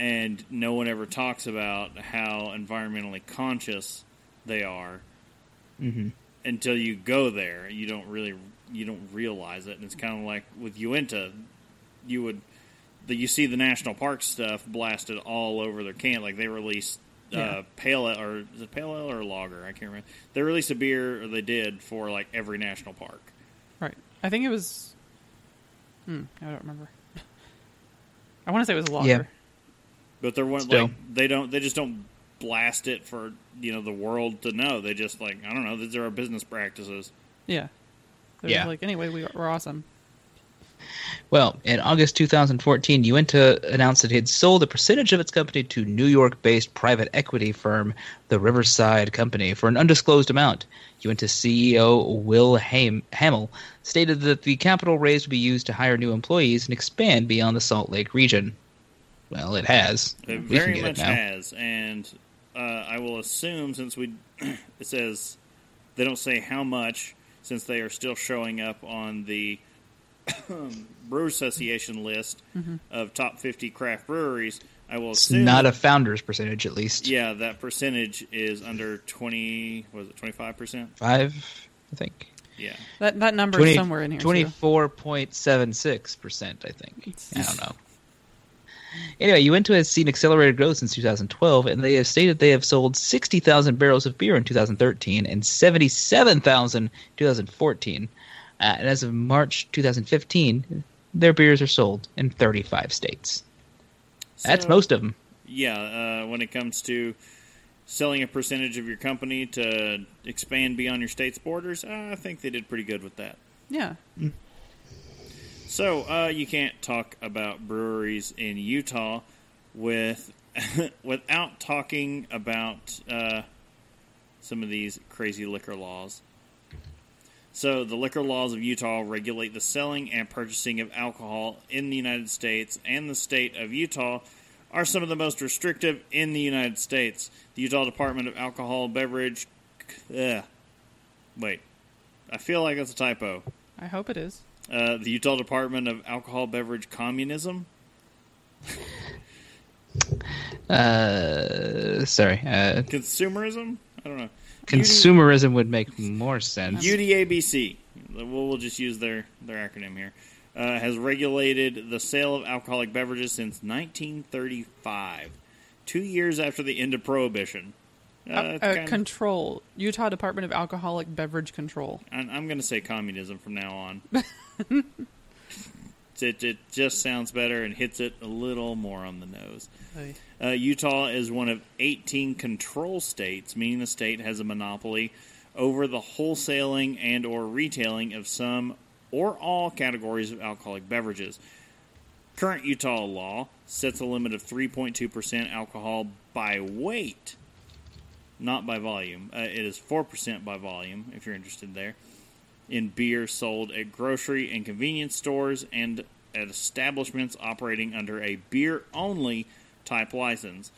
And no one ever talks about how environmentally conscious they are hmm until you go there. You don't really you don't realize it, and it's kind of like with Uinta, you would the, you see the national park stuff blasted all over their can. Like they released uh, Yeah. pale ale, or is it pale ale or lager? I can't remember. They released a beer, or they did for like every national park. right. I think it was. Hmm, I don't remember. *laughs* I want to say it was a lager. Yeah. But they're one Still. like they don't they just don't blast it for you know the world to know. They just like I don't know. These are our business practices. Yeah. They're Yeah. just like anyway, we, we're awesome. Well, in August 2014, Uinta announced that it had sold a percentage of its company to New York based private equity firm, the Riverside Company, for an undisclosed amount. Uinta CEO Will Ham- Hamill stated that the capital raised would be used to hire new employees and expand beyond the Salt Lake region. Well, it has. It we very much it has, and uh, I will assume since we *clears throat* it says they don't say how much since they are still showing up on the *coughs* Brewer Association list mm-hmm. of top 50 craft breweries. I will It's assume not a founder's percentage, at least. yeah that percentage is under 20 was it 25 percent Five, I think. yeah That that number 20 is somewhere in here. 24.76%, I think. I don't know. Anyway, Uinta has seen accelerated growth since 2012, and they have stated they have sold 60,000 barrels of beer in 2013 and 77,000 in 2014. Uh, and as of March 2015, their beers are sold in 35 states. That's most of them. yeah, uh, when it comes to selling a percentage of your company to expand beyond your state's borders, uh, I think they did pretty good with that. Yeah. So uh, you can't talk about breweries in Utah with *laughs* without talking about uh, some of these crazy liquor laws. So the liquor laws of Utah regulate the selling and purchasing of alcohol in the United States, and the state of Utah are some of the most restrictive in the United States. The Utah Department of Alcohol Beverage. Ugh. Wait, I feel like that's a typo. I hope it is. Uh, the Utah Department of Alcohol Beverage Communism. *laughs* Uh, sorry. Uh, Consumerism? I don't know. Consumerism would make more sense. UDABC. We'll, we'll just use their, their acronym here. Uh, has regulated the sale of alcoholic beverages since 1935, two years after the end of Prohibition. Uh, Uh, it's kinda- control. Utah Department of Alcoholic Beverage Control. I'm, I'm going to say communism from now on. *laughs* It, it just sounds better and hits it a little more on the nose. Aye. Uh, Utah is one of 18 control states, meaning the state has a monopoly over the wholesaling and or retailing of some or all categories of alcoholic beverages. Current Utah law sets a limit of 3.2% alcohol by weight, not by volume. Uh, it is 4% by volume, if you're interested there, in beer sold at grocery and convenience stores and at establishments operating under a beer only type license,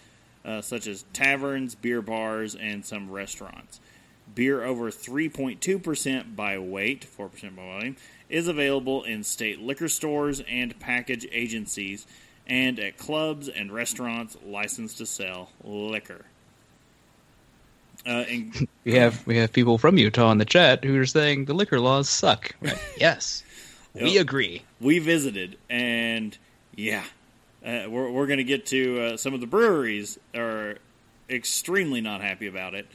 uh, such as taverns, beer bars, and some restaurants. Beer over 3.2% by weight, 4% by volume, is available in state liquor stores and package agencies and at clubs and restaurants licensed to sell liquor. Uh, and *laughs* We have we have people from Utah in the chat who are saying the liquor laws suck. Right. *laughs* yes, we agree. we visited, and yeah, uh, we're, we're going to get to uh, some of the breweries are extremely not happy about it.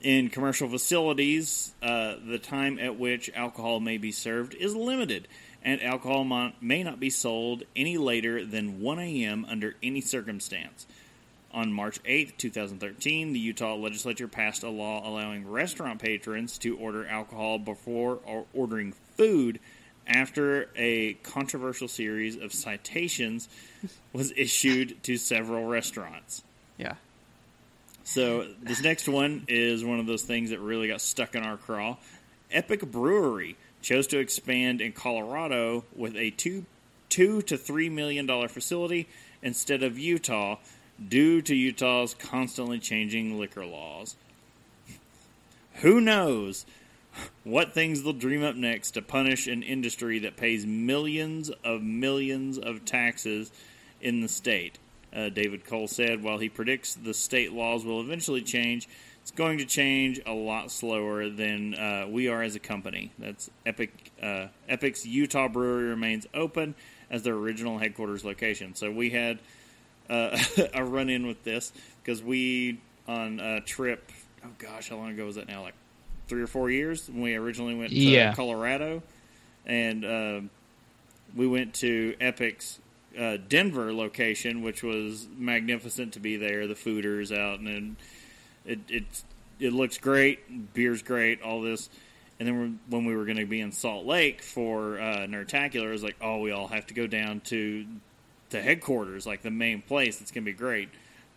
In commercial facilities, uh, the time at which alcohol may be served is limited, and alcohol mon- may not be sold any later than 1 a.m. under any circumstance. On March 8, 2013, the Utah legislature passed a law allowing restaurant patrons to order alcohol before or ordering food after a controversial series of citations was issued to several restaurants. Yeah. So this next one is one of those things that really got stuck in our craw. Epic Brewery chose to expand in Colorado with a two two to three million dollar facility instead of Utah, due to Utah's constantly changing liquor laws. Who knows what things they'll dream up next to punish an industry that pays millions of millions of taxes in the state. Uh, David Cole said, while he predicts the state laws will eventually change, it's going to change a lot slower than uh, we are as a company. That's Epic. Uh, Epic's Utah brewery remains open as their original headquarters location. So we had uh, *laughs* a run in with this because we on a trip. Oh gosh, how long ago was that now? Like three or four years when we originally went to Yeah. Colorado, and uh, we went to Epic's uh, Denver location, which was magnificent to be there. The fooders out, and then it it it looks great. Beer's great. All this. And then when we were going to be in Salt Lake for uh, Nerdtacular, it was like, oh, we all have to go down to the headquarters, like the main place. It's going to be great,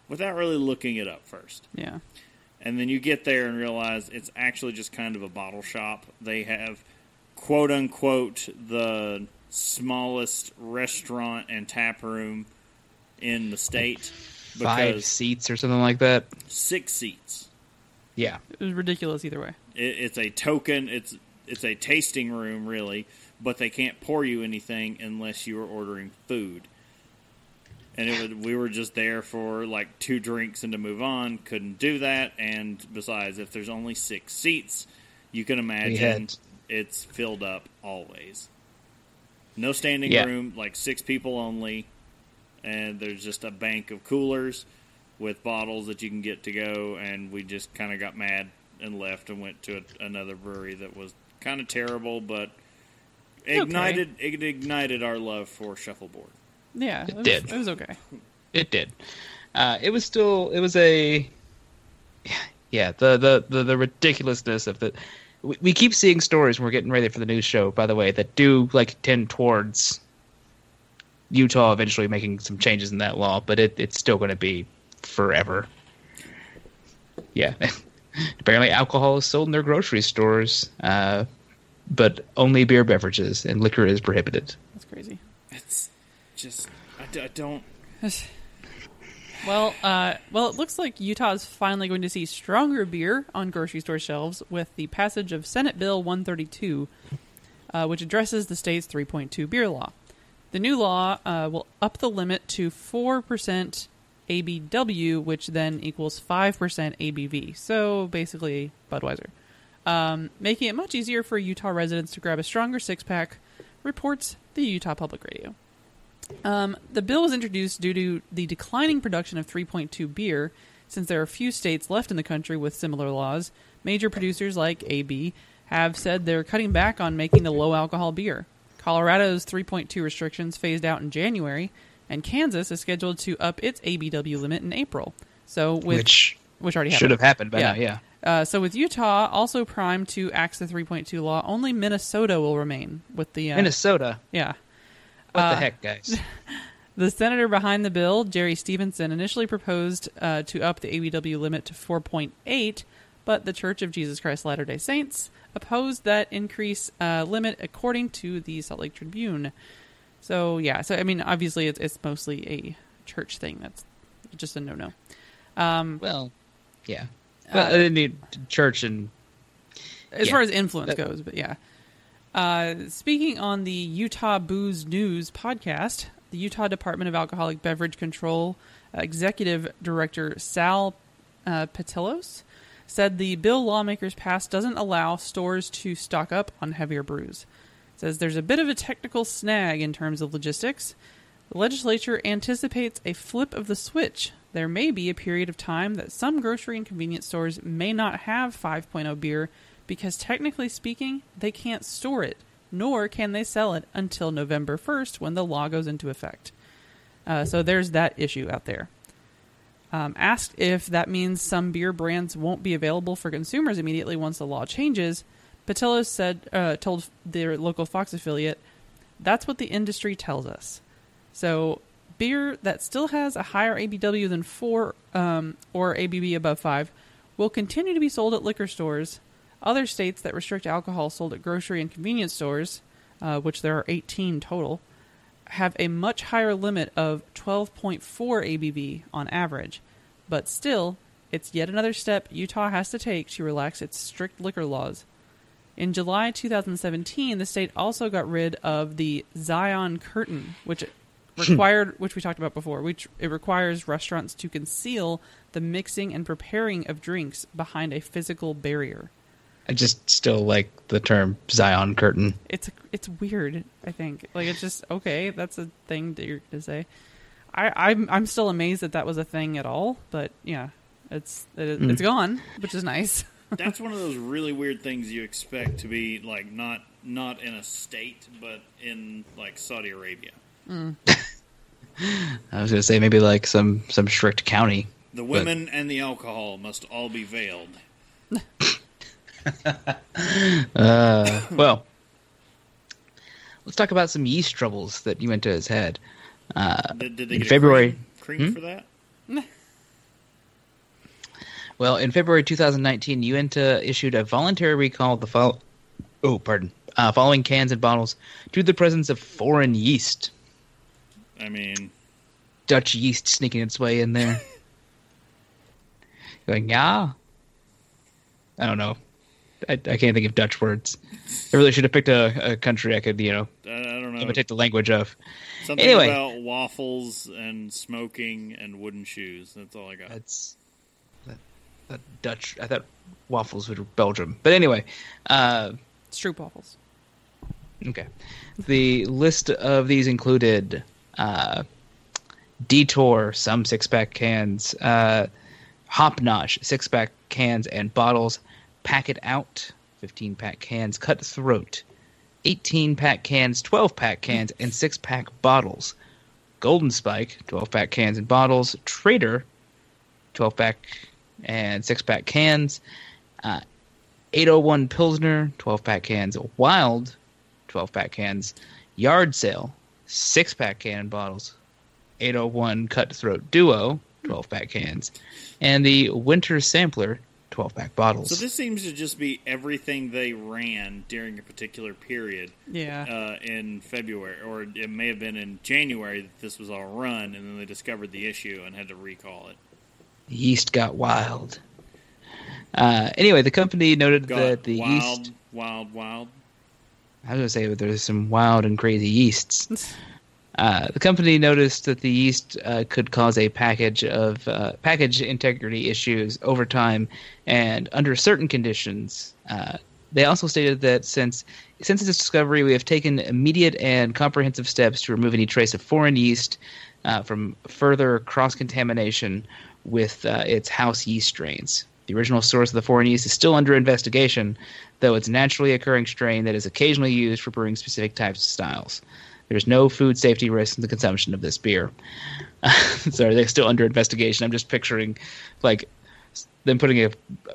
without really looking it up first. Yeah. And then you get there and realize it's actually just kind of a bottle shop. They have, quote unquote, the smallest restaurant and tap room in the state Five seats or something like that. six seats. Yeah, It was ridiculous either way. It, it's a token. It's it's a tasting room really, but they can't pour you anything unless you are ordering food. And it would, we were just there for like two drinks and to move on. Couldn't do that. And besides, if there's only six seats, you can imagine it's filled up always. No standing Yeah. room, like six people only, and there's just a bank of coolers with bottles that you can get to go. And we just kind of got mad and left and went to a, another brewery that was kind of terrible, but Okay. ignited it ignited our love for shuffleboard. Yeah. It was, did. It was okay. it did. Uh, it was still. It was a. Yeah, the the the, the ridiculousness of the. We, we keep seeing stories. when We're getting ready for the news show, by the way, that do like tend towards Utah eventually making some changes in that law, but it, it's still going to be forever. Yeah. *laughs* Apparently, alcohol is sold in their grocery stores, uh, but only beer beverages and liquor is prohibited. That's crazy. It's just I, d- I don't. *sighs* Well, uh, well, it looks like Utah is finally going to see stronger beer on grocery store shelves with the passage of Senate Bill 132, uh, which addresses the state's 3.2 beer law. The new law uh, will up the limit to 4% ABW, which then equals 5% ABV. So basically, Budweiser. Um, making it much easier for Utah residents to grab a stronger six pack, reports the Utah Public Radio. Um, the bill was introduced due to the declining production of 3.2 beer, since there are few states left in the country with similar laws. Major producers like AB have said they're cutting back on making the low alcohol beer. Colorado's 3.2 restrictions phased out in January, and Kansas is scheduled to up its ABW limit in April. So with which which already should have happened. happened by now. Yeah. Uh, so with Utah also primed to axe the 3.2 law, only Minnesota will remain with the uh, Minnesota. Yeah. What Uh, the heck, guys? *laughs* The senator behind the bill, Jerry Stevenson, initially proposed uh, to up the ABW limit to 4.8, but the Church of Jesus Christ Latter day Saints opposed that increase uh, limit according to the Salt Lake Tribune. So, yeah, so I mean, obviously it's, it's mostly a church thing. That's just a no no. Um, well, yeah. Well, I need church and as Yeah. far as influence That- goes, but yeah. Uh, speaking on the Utah Booze News podcast, the Utah Department of Alcoholic Beverage Control Executive Director Sal uh, said the bill lawmakers passed doesn't allow stores to stock up on heavier brews. Says there's a bit of a technical snag in terms of logistics. The legislature anticipates a flip of the switch. There may be a period of time that some grocery and convenience stores may not have 5.0 beer because, technically speaking, they can't store it, nor can they sell it until November 1st when the law goes into effect. Uh, so there's that issue out there. Um, asked if that means some beer brands won't be available for consumers immediately once the law changes, Petilos said, uh, told their local Fox affiliate, "That's what the industry tells us." So, beer that still has a higher ABW than four um, or ABV above five will continue to be sold at liquor stores. Other states that restrict alcohol sold at grocery and convenience stores, uh, which there are 18 total, have a much higher limit of 12.4 ABV on average. But still, it's yet another step Utah has to take to relax its strict liquor laws. In July 2017, the state also got rid of the Zion curtain, which required, which we talked about before, which it requires restaurants to conceal the mixing and preparing of drinks behind a physical barrier. I just still like the term Zion curtain. It's it's weird. I think like it's just okay. That's a thing that you're gonna say. I I'm I'm still amazed that that was a thing at all. But yeah, it's it, it's hmm. gone, which is nice. *laughs* That's one of those really weird things you expect to be like not not in a state, but in like Saudi Arabia. Hmm. *laughs* I was gonna say maybe like some some strict county. The women and the alcohol must all be veiled. *laughs* *laughs* Uh, well, let's talk about some yeast troubles that Uinta has had. Uh, Did, did they in February- cream, cream for that? *laughs* Well, in February 2019, Uinta issued a voluntary recall of the fol- oh, pardon, uh, following cans and bottles due to the presence of foreign yeast, I mean, Dutch yeast sneaking its way in there. *laughs* Going, yeah. I don't know. I, I can't think of Dutch words. I really should have picked a, a country I could, you know, I, I don't know. imitate the language of. Something Anyway. about waffles and smoking and wooden shoes. That's all I got. That's that, that Dutch. I thought waffles were Belgium, but anyway. Uh, Stroop waffles. Okay. The list of these included uh, Detour, some six pack cans, uh, Hop Nosh, six pack cans and bottles, Pack It Out, 15 pack cans, Cut Throat, 18 pack cans, 12 pack cans, and six pack bottles. Golden Spike, 12 pack cans and bottles, Trader, 12 pack and six pack cans, uh, 801 Pilsner, 12 pack cans, Wild, 12 pack cans, Yard Sale, 6 pack can and bottles, 801 Cutthroat Duo, 12 pack cans, and the Winter Sampler, 12 pack bottles. So this seems to just be everything they ran during a particular period Yeah. uh, in February, or it may have been in January that this was all run, and then they discovered the issue and had to recall it. The yeast got wild. Uh, anyway, the company noted Got that the wild, yeast. wild, wild. I was going to say that there's some wild and crazy yeasts. *laughs* Uh, the company noticed that the yeast uh, could cause a package of uh, package integrity issues over time, and under certain conditions. Uh, they also stated that since since its discovery, we have taken immediate and comprehensive steps to remove any trace of foreign yeast uh, from further cross contamination with its house yeast strains. The original source of the foreign yeast is still under investigation, though it's a naturally occurring strain that is occasionally used for brewing specific types of styles. There's no food safety risk in the consumption of this beer. *laughs* so they're still under investigation. I'm just picturing, like, them putting a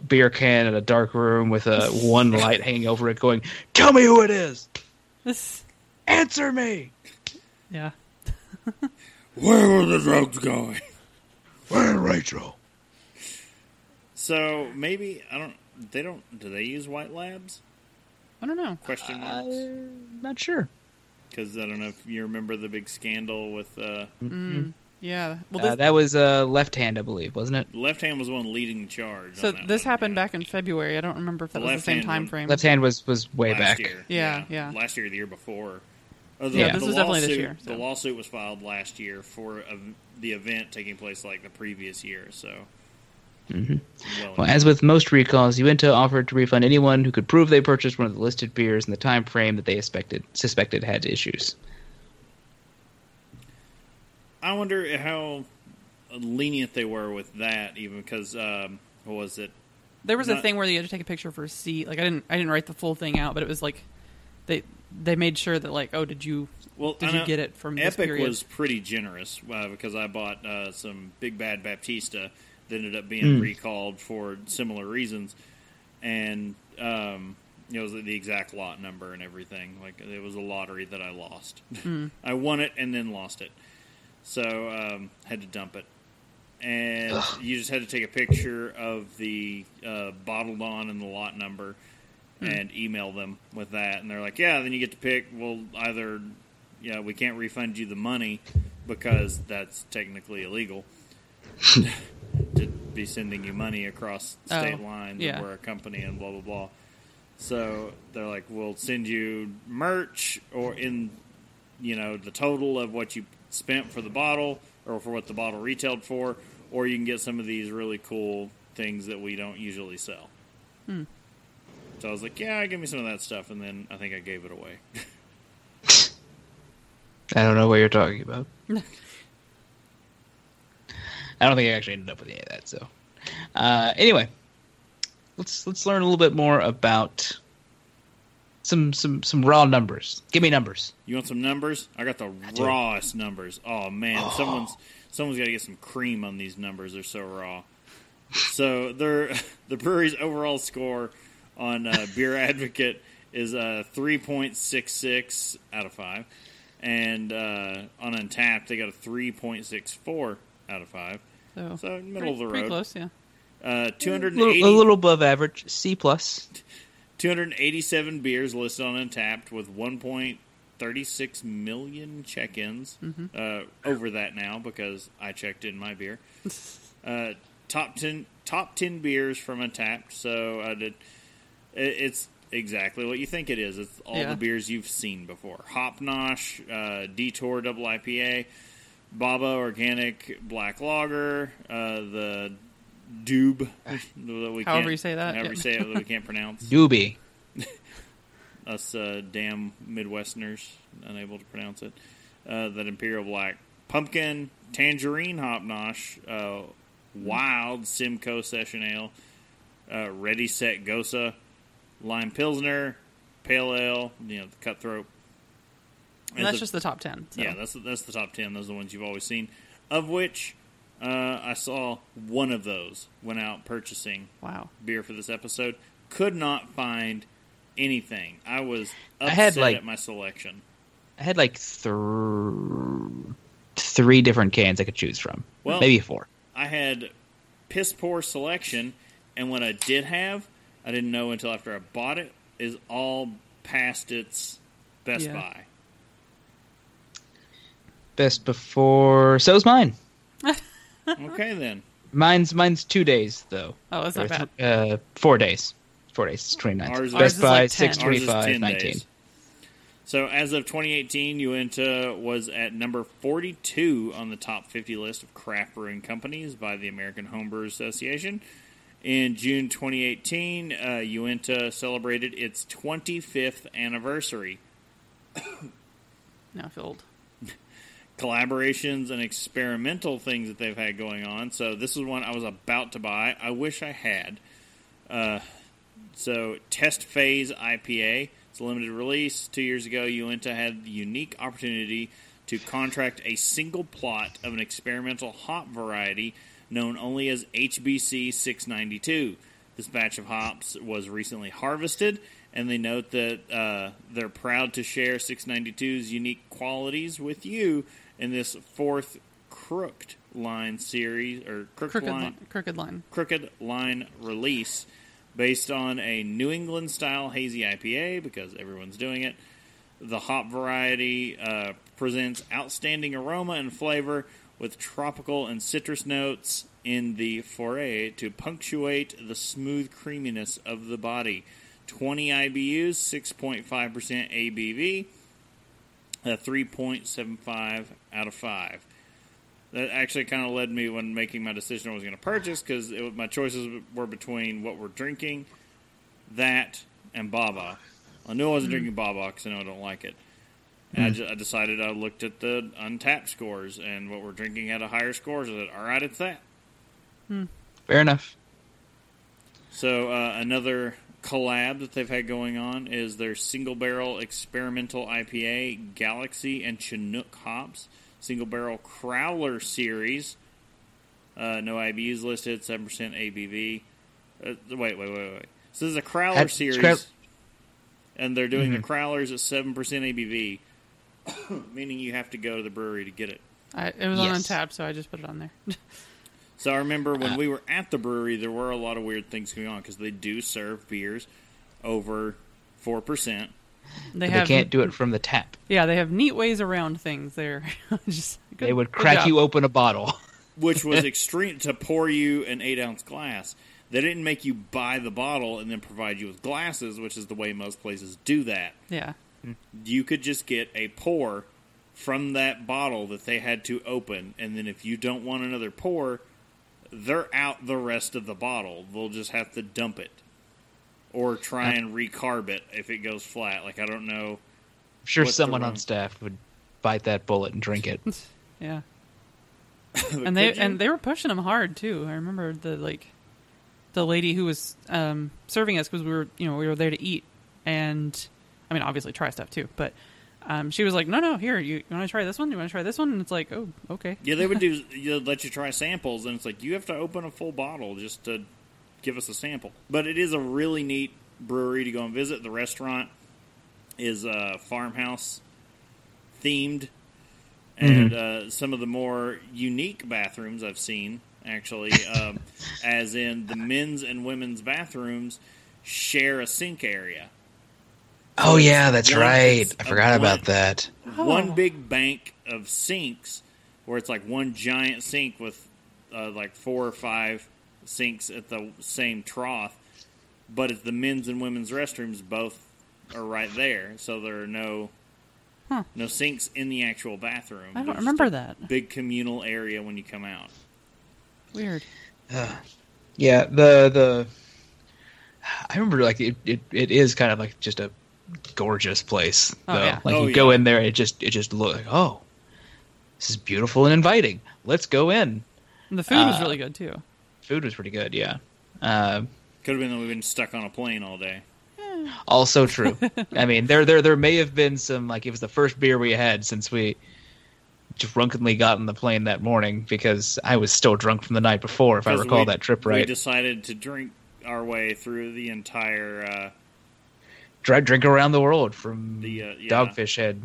beer can in a dark room with a *laughs* one light hanging over it, going, "Tell me who it is! This, *laughs* Answer me! yeah. Where were the drugs going? Where Rachel?" So maybe I don't. They don't. Do they use white labs? I don't know. Question uh, marks. I'm not sure. Because I don't know if you remember the big scandal with uh, Yeah. Well, Uh, that was uh, left hand, I believe, wasn't it? left hand was the one leading the charge. so on that this one, happened yeah. back in February. I don't remember if that The was the same left-hand time frame. Left hand was was way last back. year. Yeah, yeah. Last year, or the year before. Uh, the, Yeah, the this was definitely this year, so. The lawsuit was filed last year for a, the event taking place like the previous year. So, well, Well, as with most recalls, Uinta offered to refund anyone who could prove they purchased one of the listed beers in the time frame that they suspected suspected had issues. I wonder how lenient they were with that, even because um, what was it? There was a thing where you had to take a picture for a seat. Like I didn't, I didn't write the full thing out, but it was like they they made sure that like, oh, did you Well, did you get it from this Epic period? was pretty generous uh, because I bought uh, some Big Bad Baptista that ended up being recalled for similar reasons, and um, it was the exact lot number and everything. Like it was a lottery that I lost. *laughs* I won it and then lost it, so um, had to dump it. And you just had to take a picture of the uh, bottled on and the lot number, and email them with that. And they're like, "Yeah." Then you get to pick. Well, either yeah, we can't refund you the money because that's technically illegal *laughs* to be sending you money across oh, state Oh, lines. yeah. We're a company and blah blah blah. So they're like, "We'll send you merch or in you know the total of what you spent for the bottle or for what the bottle retailed for, or you can get some of these really cool things that we don't usually sell." Hmm. So I was like, "Yeah, give me some of that stuff," and then I think I gave it away. *laughs* I don't know what you're talking about. *laughs* I don't think I actually ended up with any of that. So, uh, anyway, let's let's learn a little bit more about some some some raw numbers. Give me numbers. You want some numbers? I got the do. rawest numbers. Oh man, someone's someone's got to get some cream on these numbers. They're so raw. So they're *laughs* the brewery's overall score on uh, Beer *laughs* Advocate is a three point six six out of five, and uh, on Untappd they got a three point six four out of five. So, So middle pretty, of the road. pretty close. Yeah. Uh, two A little, a little above average. C plus. *laughs* 287 beers listed on Untappd with 1.36 million check-ins. Uh, over that now because I checked in my beer. *laughs* Uh, top ten top ten beers from Untappd. So I did. it- It's exactly what you think it is. It's all Yeah. the beers you've seen before. Hop Nosh, uh, Detour Double IPA, Baba Organic Black Lager, uh, the Doob. *laughs* that we However you say that, However yeah. you say it that we can't *laughs* pronounce Doobie. *laughs* us uh, damn Midwesterners unable to pronounce it. Uh, that Imperial Black Pumpkin Tangerine Hop Nosh, uh, Wild Simcoe Session Ale, uh, Ready Set Gose, Lime Pilsner, Pale Ale, you know the Cutthroat. And that's the- just the top ten. So. yeah, that's that's the top ten. Those are the ones you've always seen. Of which uh, I saw one of those went out purchasing wow. beer for this episode. Could not find anything. I was I had, like- at my selection. I had like th- three different cans I could choose from. Well- Maybe four. I had piss poor selection, and what I did have, I didn't know until after I bought it, is all past its Best Yeah. Buy. Best before. So's mine. *laughs* Okay, then. Mine's mine's two days though. Oh, that's Or not bad. th- uh, four days. Four days. It's 29. Ours is- Best is Buy like 10. six Ours is 10 nineteen. days. So as of 2018, Uinta was at number 42 on the top 50 list of craft brewing companies by the American Homebrewers Association. In June 2018, uh, Uinta celebrated its 25th anniversary. *coughs* Now I feel old. Collaborations and experimental things that they've had going on. So this is one I was about to buy. I wish I had. Uh, so Test Phase IPA. It's a limited release. Two years ago, Uinta had the unique opportunity to contract a single plot of an experimental hop variety known only as HBC 692. This batch of hops was recently harvested, and they note that uh, they're proud to share 692's unique qualities with you in this fourth Crooked Line series or Crooked, Crooked Line line. Crooked line. Crooked Line release based on a New England style hazy IPA because everyone's doing it. The hop variety uh, presents outstanding aroma and flavor with tropical and citrus notes in the foray to punctuate the smooth creaminess of the body. 20 IBUs, 6.5% ABV, a 3.75 out of 5 that actually kind of led me when making my decision I was going to purchase because my choices were between what we're drinking, that, and Baba. I knew I wasn't hmm. drinking Baba because I know I don't like it. And I, hmm. ju- I decided I looked at the Untappd scores, and what we're drinking had a higher score. So I said, all right, it's that. Hmm. Fair enough. So uh, another collab that they've had going on is their single barrel experimental IPA, Galaxy and Chinook hops, single barrel Crowler series. Uh, no IBUs listed, seven percent ABV. Uh, wait, wait, wait, wait. So this is a Crowler Had- series, Crow- and they're doing the Crowlers at seven percent ABV, *coughs* meaning you have to go to the brewery to get it. I, it was on tap, so I just put it on there. *laughs* So I remember Uh, when we were at the brewery, there were a lot of weird things going on because they do serve beers over four percent. They have they can't do it from the tap. Yeah, they have neat ways around things. There, *laughs* just good, They would crack you open a bottle. *laughs* which was *laughs* extreme to pour you an eight ounce glass. They didn't make you buy the bottle and then provide you with glasses, which is the way most places do that. Yeah, You could just get a pour from that bottle that they had to open, and then if you don't want another pour, they're out the rest of the bottle. They'll just have to dump it. Or try and recarb it if it goes flat. Like I don't know. I'm sure someone on staff would bite that bullet and drink it. *laughs* yeah. *laughs* And they you? and they were pushing them hard too. I remember the like the lady who was um, serving us because we were you know we were there to eat and I mean obviously try stuff too, but um, she was like, no no here you, you want to try this one? You want to try this one? And it's like oh okay Yeah, they would do. *laughs* They'd let you try samples, and it's like you have to open a full bottle just to give us a sample. But it is a really neat brewery to go and visit. The restaurant is uh, farmhouse themed, and uh, some of the more unique bathrooms I've seen actually, *laughs* um, as in the men's and women's bathrooms share a sink area. Oh yeah, that's right. I I a forgot about that. one big bank of sinks where it's like one giant sink with uh, like four or five sinks at the same trough but it's the men's and women's restrooms both are right there so there are no Huh. no sinks in the actual bathroom I don't There's remember that. big communal area when you come out weird. Yeah, the the I remember like it, it, it is kind of like just a gorgeous place. Oh, though. yeah. Like Oh, you go in there, it just it just look like oh, this is beautiful and inviting. Let's go in. And the food was Uh, really good too. Food was pretty good. Yeah. Uh, could have been that we've been stuck on a plane all day also true. I mean, there there there may have been some like it was the first beer we had since we drunkenly got on the plane that morning because I was still drunk from the night before, if I recall we- that trip right. we decided to drink our way through the entire drink around the world from The, uh, yeah. Dogfish Head,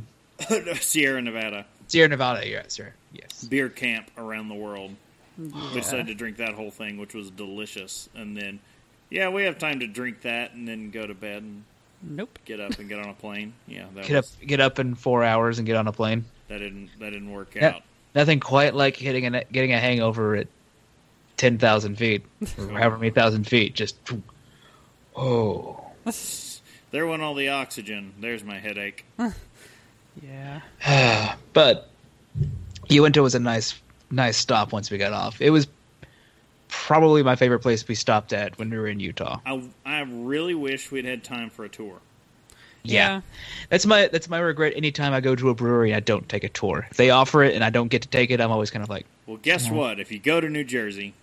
*laughs* Sierra Nevada Sierra Nevada. Yes, sir. Yes. beer camp around the world. We decided to drink that whole thing, which was delicious. And then, yeah, we have time to drink that and then go to bed and Nope. get up and get on a plane. Yeah, that Get up, get up in four hours and get on a plane. that didn't that didn't work Yeah. out. Nothing quite like hitting a getting a hangover at ten thousand feet, or *laughs* however many thousand feet. Just oh, *laughs* There went all the oxygen. There's my headache. *laughs* Yeah. *sighs* but Uinta was a nice nice stop once we got off. It was probably my favorite place we stopped at when we were in Utah. I I really wish we'd had time for a tour. Yeah. That's my that's my regret. Anytime I go to a brewery, I don't take a tour. If they offer it and I don't get to take it, I'm always kind of like, Well, guess what? If you go to New Jersey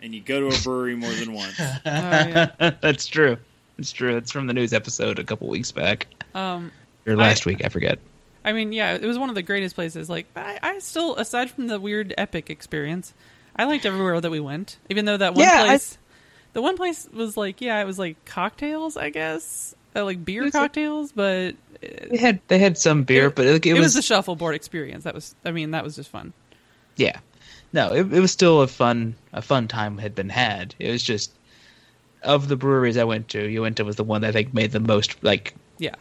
and you go to a brewery more than once, *laughs* Oh, yeah. *laughs* that's true. It's true. It's from the news episode a couple weeks back Um, or last week. I forget. I mean, yeah, it was one of the greatest places. Like, I, I still, aside from the weird epic experience, I liked everywhere that we went. Even though that one Yeah, I- place, the one place was like, yeah, it was like cocktails, I guess, uh, like beer was like- cocktails, but They had they had some beer, it, but it, it it was, was the shuffleboard experience. That was, I mean, that was just fun. yeah. No, it, it was still a fun a fun time had been had. It was just of the breweries I went to, Uinta was the one that I think made the most like Yeah,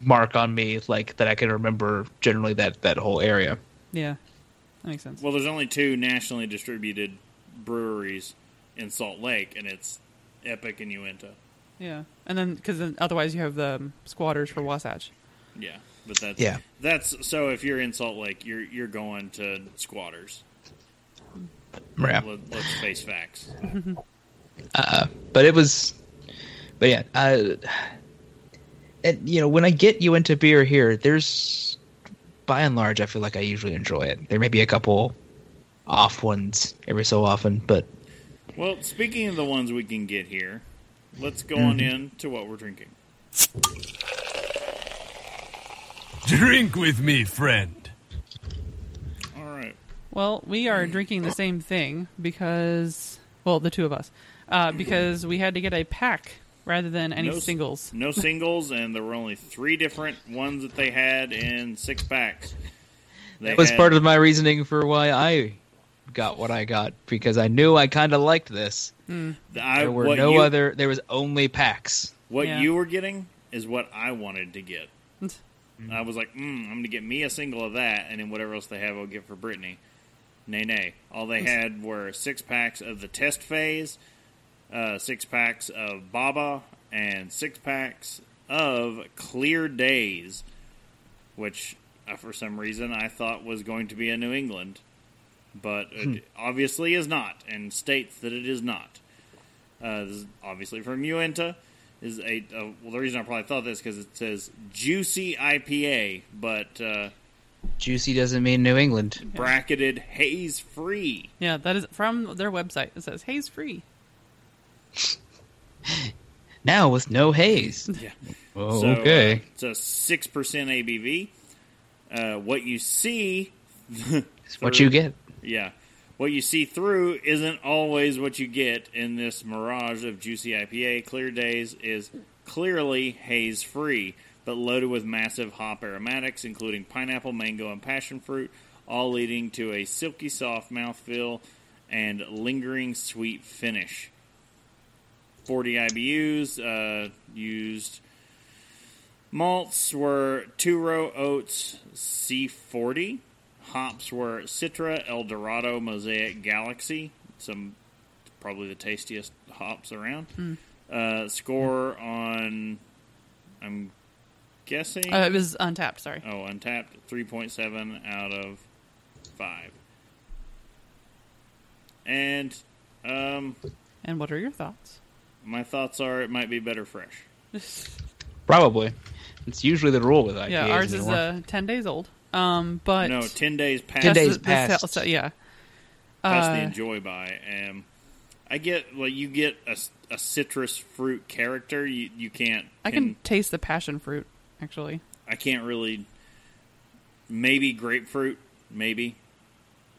mark on me, like that I can remember generally that that whole area. yeah, that makes sense. well, there's only two nationally distributed breweries in Salt Lake, and it's Epic and Uinta. yeah, and then because then otherwise you have the um, squatters for Wasatch. Yeah, but that's Yeah. That's so if you're in Salt Lake, you're you're going to Squatters. Yeah. Let, let's face facts. Uh, but it was, but yeah, uh, and you know when I get you into beer here, there's by and large I feel like I usually enjoy it. There may be a couple off ones every so often, but Well, speaking of the ones we can get here, let's go on in to what we're drinking. Drink with me, friend. All right. Well, we are drinking the same thing because, well, the two of us, uh, because we had to get a pack rather than any No singles. No singles, and there were only three different ones that they had in six packs. They that was had- part of my reasoning for why I got what I got because I knew I kind of liked this. I, There were no you, other. There was only packs. What Yeah. you were getting is what I wanted to get. I was like, mm, I'm going to get me a single of that, and then whatever else they have, I'll get for Brittany. Nay, nay. All they had were six packs of the test phase, uh, six packs of Baba, and six packs of Clear Days, which uh, for some reason I thought was going to be a New England, but it obviously is not, and states that it is not. Uh, this is obviously from Uinta. Is a uh, well. The reason I probably thought this because it says juicy IPA, but uh, Juicy doesn't mean New England. bracketed haze free. Yeah, that is from their website. It says haze free. *laughs* Now with no haze. Yeah. Oh, So, uh, okay. it's a six percent ABV. Uh, what you see, *laughs* what you get. yeah, what you see through isn't always what you get in this mirage of juicy IPA. Clear Days is clearly haze free, but loaded with massive hop aromatics, including pineapple, mango, and passion fruit, all leading to a silky soft mouthfeel and lingering sweet finish. 40 IBUs uh, used. Malts were two row oats C40. Hops were Citra, El Dorado, Mosaic, Galaxy. Some probably the tastiest hops around. Uh, score on, I'm guessing. Uh, it was Untappd. Sorry. oh, Untappd, 3.7 out of 5. And um, And what are your thoughts? My thoughts are it might be better fresh. *laughs* Probably. It's usually the rule with IPAs. yeah, ours is anymore. uh, ten days old. Um, but No, 10 days past, 10 days the- the sale- past. so- yeah. past the Uh, enjoy by. Um, I get, like, you get a, a citrus fruit character. You, you can't. I pin- can taste the passion fruit. Actually, I can't really. Maybe grapefruit, maybe,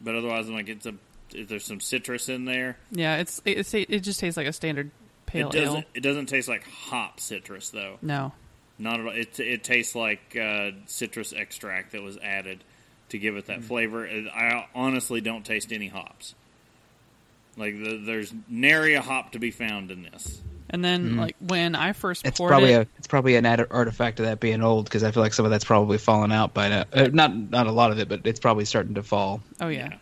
but otherwise, I'm like it's a. There's some citrus in there. yeah, it's it, it's it just tastes like a standard pale it doesn't. ale. It doesn't taste like hop citrus though. No, Not at all. It it tastes like uh, citrus extract that was added to give it that flavor. I honestly don't taste any hops. Like the, there's nary a hop to be found in this. and then like when I first. It's poured probably it, a it's probably an ad- artifact of that being old because I feel like some of that's probably fallen out by now. Uh, not not a lot of it, but it's probably starting to fall. oh yeah,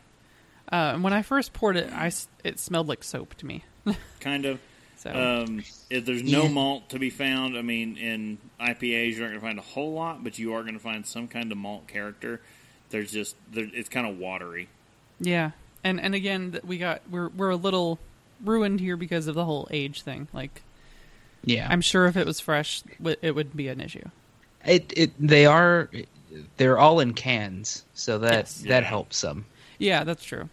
Uh, and when I first poured it, I it smelled like soap to me. *laughs* kind of. So Um, if there's no Yeah. malt to be found, I mean, in IPAs you're not going to find a whole lot, but you are going to find some kind of malt character. There's just there, it's kind of watery. yeah, and and again we got we're we're a little ruined here because of the whole age thing. Like Yeah, I'm sure if it was fresh, it would be an issue. It it they are they're all in cans, so that Yes. that Yeah. helps some. Yeah, that's true.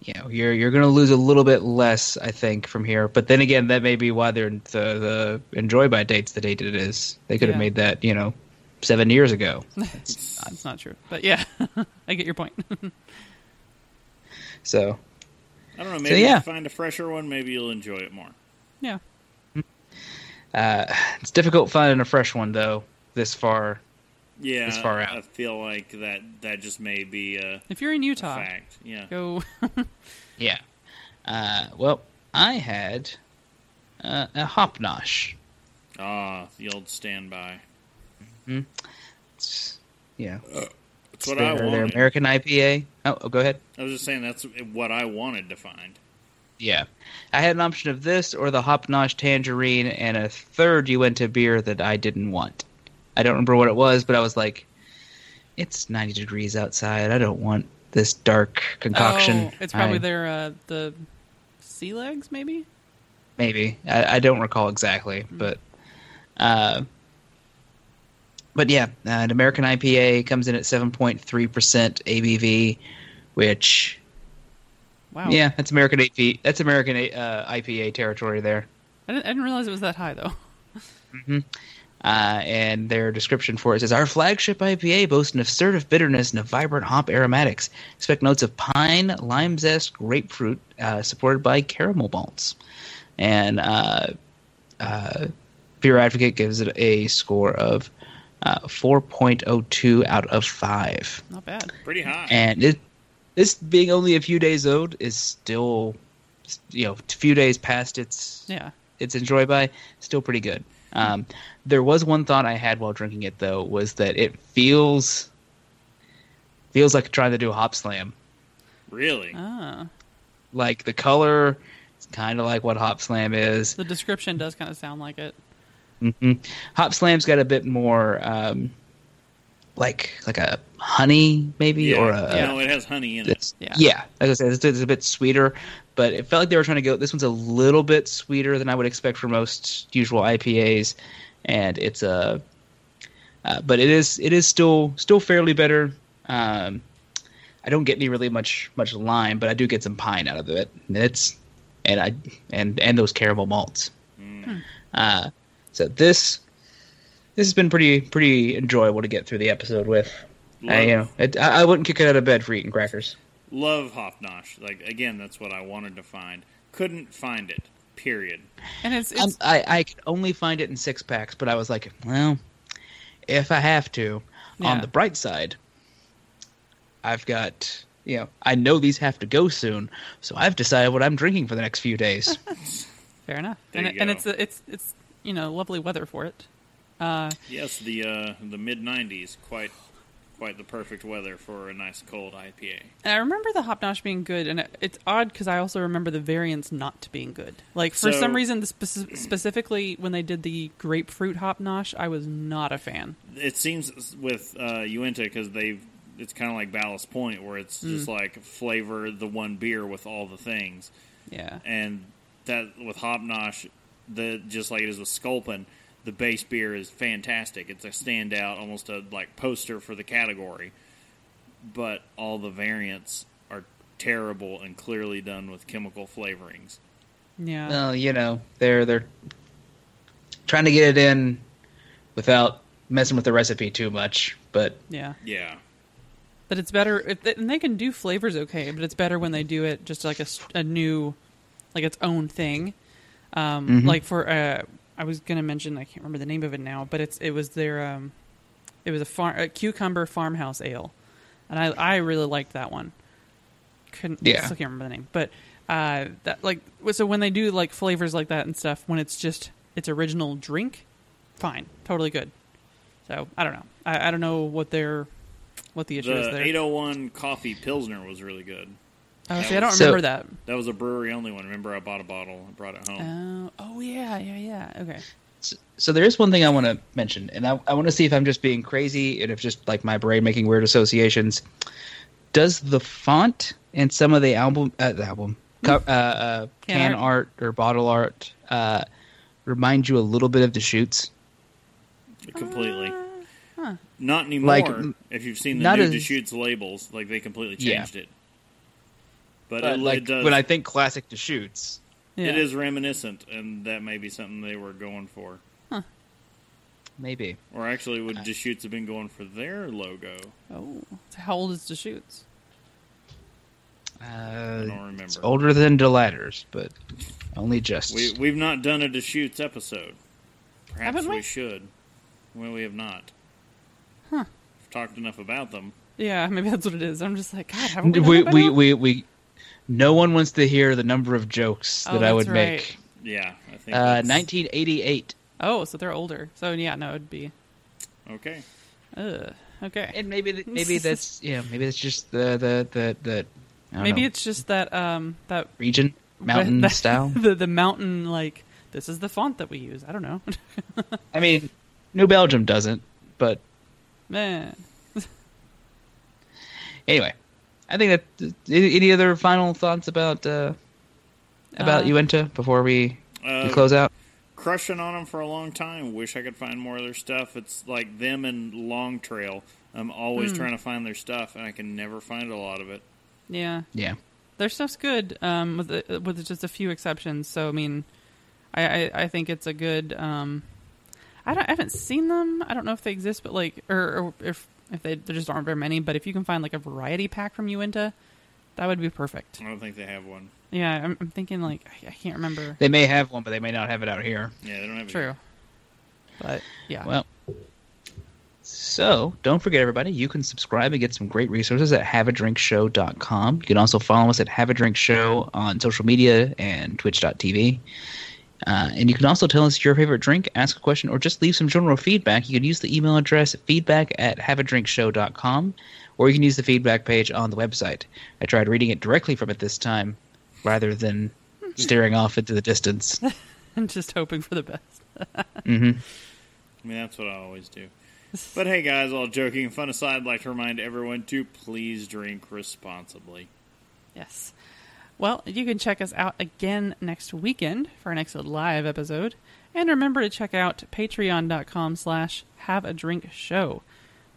You know, you're you're going to lose a little bit less, I think, from here. But then again, that may be why they're the the enjoy by dates the date it is. They could have Yeah. made that, you know, seven years ago. It's, *laughs* it's not true, but yeah, *laughs* I get your point. *laughs* So I don't know. Maybe yeah. if you find a fresher one, maybe you'll enjoy it more. yeah, uh, it's difficult finding a fresh one though. This far, Yeah, This far I- out. I feel like that that just may be a, if you're in Utah, fact. Yeah. go. *laughs* yeah. Uh, well, I had uh, a Hop Nosh. Ah, the old standby. It's, you know, That's what their, I their wanted. American IPA. Oh, oh, go ahead. I was just saying that's what I wanted to find. Yeah, I had an option of this or the Hop Nosh tangerine, and a third you went to beer that I didn't want. I don't remember what it was, but I was like, "It's ninety degrees outside. I don't want this dark concoction." Oh, it's probably I- their uh, the sea legs, maybe. Maybe I, I don't recall exactly, but uh, but yeah, uh, an American IPA comes in at seven point three percent ABV, which Wow. yeah, that's American AP, that's American uh, IPA territory there. I didn't, I didn't realize it was that high though. Uh, and their description for it says our flagship IPA boasts an assertive bitterness and a vibrant hop aromatics. Expect notes of pine, lime zest, grapefruit, uh, supported by caramel malts. And uh, uh, Beer Advocate gives it a score of uh, 4.02 out of 5. Not bad. Pretty high. And it, this being only a few days old is still, you know, a few days past its Yeah. it's enjoy by still pretty good. Um, there was one thought I had while drinking it though was that it feels feels like trying to do a Hopslam. really? Ah, Like the color it's kind of like what Hopslam is. the description does kind of sound like it. hmm Hopslam's got a bit more um, like like a honey maybe yeah. or a, you know, it has honey in it. Yeah. yeah. like I said, it's, it's a bit sweeter, but it felt like they were trying to go. This one's a little bit sweeter than I would expect for most usual IPAs, and it's a, uh, but it is it is still still fairly better. Um, I don't get any really much much lime, but I do get some pine out of it. And it's and I and and those caramel malts. Uh, so this this has been pretty pretty enjoyable to get through the episode with. I, you know, it, I, I wouldn't kick it out of bed for eating crackers. Love Hop Nosh. Like again, that's what I wanted to find. Couldn't find it. Period. And it's Um, it's I I could only find it in six packs, but I was like, well, if I have to, on the bright side, I've got you know I know these have to go soon, so I've decided what I'm drinking for the next few days. *laughs* fair enough. There and you and go. it's it's it's you know lovely weather for it. Uh, Yes, the uh, the mid '90s, quite quite the perfect weather for a nice cold IPA. and I remember the Hop Nosh being good, and it, it's odd because I also remember the variants not being good. Like for So- some reason, the speci- specifically when they did the grapefruit Hop Nosh, I was not a fan. It seems with uh, Uinta because they've it's kind of like Ballast Point, where it's Mm. just like flavor the one beer with all the things, Yeah, and that with Hop Nosh, the just like it is with Sculpin, the base beer is fantastic. It's a standout, almost a like poster for the category. But all the variants are terrible and clearly done with chemical flavorings. yeah. well, you know, they're they're trying to get it in without messing with the recipe too much, but Yeah, Yeah, but it's better if they, and they can do flavors okay, but it's better when they do it just like a new, like its own thing. Um, Like for uh, I was gonna mention I can't remember the name of it now, but it's it was their um, it was a farm a cucumber farmhouse ale, and I I really liked that one. Couldn't Yeah. I still can't remember the name, but uh, that like so when they do like flavors like that and stuff when it's just its original drink, fine, totally good. So I don't know. I, I don't know what their what the issue is the there. 801 coffee pilsner was really good. Oh, see, I don't So- remember that. That was a brewery only one. Remember, I bought a bottle and brought it home. Oh, oh yeah, yeah, yeah. Okay. So, so there is one thing I want to mention, and I, I want to see if I'm just being crazy and if just like my brain making weird associations. Does the font and some of the album, uh, the album, co- uh, uh, Can can art. art. or bottle art uh, remind you a little bit of Deschutes? completely. Not anymore. Like, if you've seen the new as- Deschutes labels, like they completely Yeah. changed it. But, But it, like it does. when I think classic Deschutes, Yeah. It is reminiscent, and that may be something they were going for. Huh. Maybe. Or actually, would Deschutes have been going for their logo? Oh, so how old is Deschutes? Uh, I don't remember. It's older than Delatters, but only just. We we've not done a Deschutes episode. Perhaps Haven't we? we? should. Well, we have not. Huh. We've talked enough about them. Yeah, maybe that's what it is. I'm just like, God, haven't we? we, done we, we, we, no one wants to hear the number of jokes Oh, that I would right. make. Yeah, I think. Uh, 1988. Oh, so they're older. So yeah, no, it'd be. Okay. Ugh. Okay. And maybe th- maybe *laughs* that's yeah maybe that's just the the the, the Maybe know, it's just that um that region mountain *laughs* that- style. the the mountain like this is the font that we use. I don't know. *laughs* I mean, New Belgium doesn't, but Man. anyway, I think that any any other final thoughts about uh, about Uh, Uinta before we, we Uh, close out? Crushing on them for a long time. Wish I could find more of their stuff. It's like them and Long Trail. I'm always trying to find their stuff, and I can never find a lot of it. Yeah. Yeah, Their stuff's good, um, with the, with just a few exceptions. So I mean, I I, I think it's a good. Um, I don't I haven't seen them. I don't know if they exist, but like, or, or if if they there just aren't very many. But if you can find like a variety pack from Uinta, that would be perfect. I don't think they have one. Yeah, I'm, I'm thinking like I, I can't remember. they may have one, but they may not have it out here. Yeah, they don't have it. True, but yeah. Well, so don't forget, everybody, you can subscribe and get some great resources at haveadrinkshow.com. You can also follow us at Have a Drink Show on social media and twitch.tv. Uh, and you can also tell us your favorite drink, ask a question, or just leave some general feedback. You can use the email address feedback at haveadrinkshow.com, or you can use the feedback page on the website. I tried reading it directly from it this time rather than staring off into the distance. *laughs* and just hoping for the best. *laughs* hmm I mean, that's what I always do. But hey, guys, all joking and fun aside, I'd like to remind everyone to please drink responsibly. Yes. Well, you can check us out again next weekend for our next live episode. And remember to check out patreon.com slash have a drink show.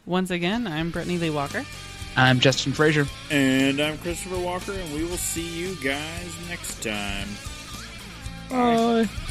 Once again, I'm Brittany Lee Walker. I'm Justin Frazier. And I'm Christopher Walker, and we will see you guys next time. Bye. Diamond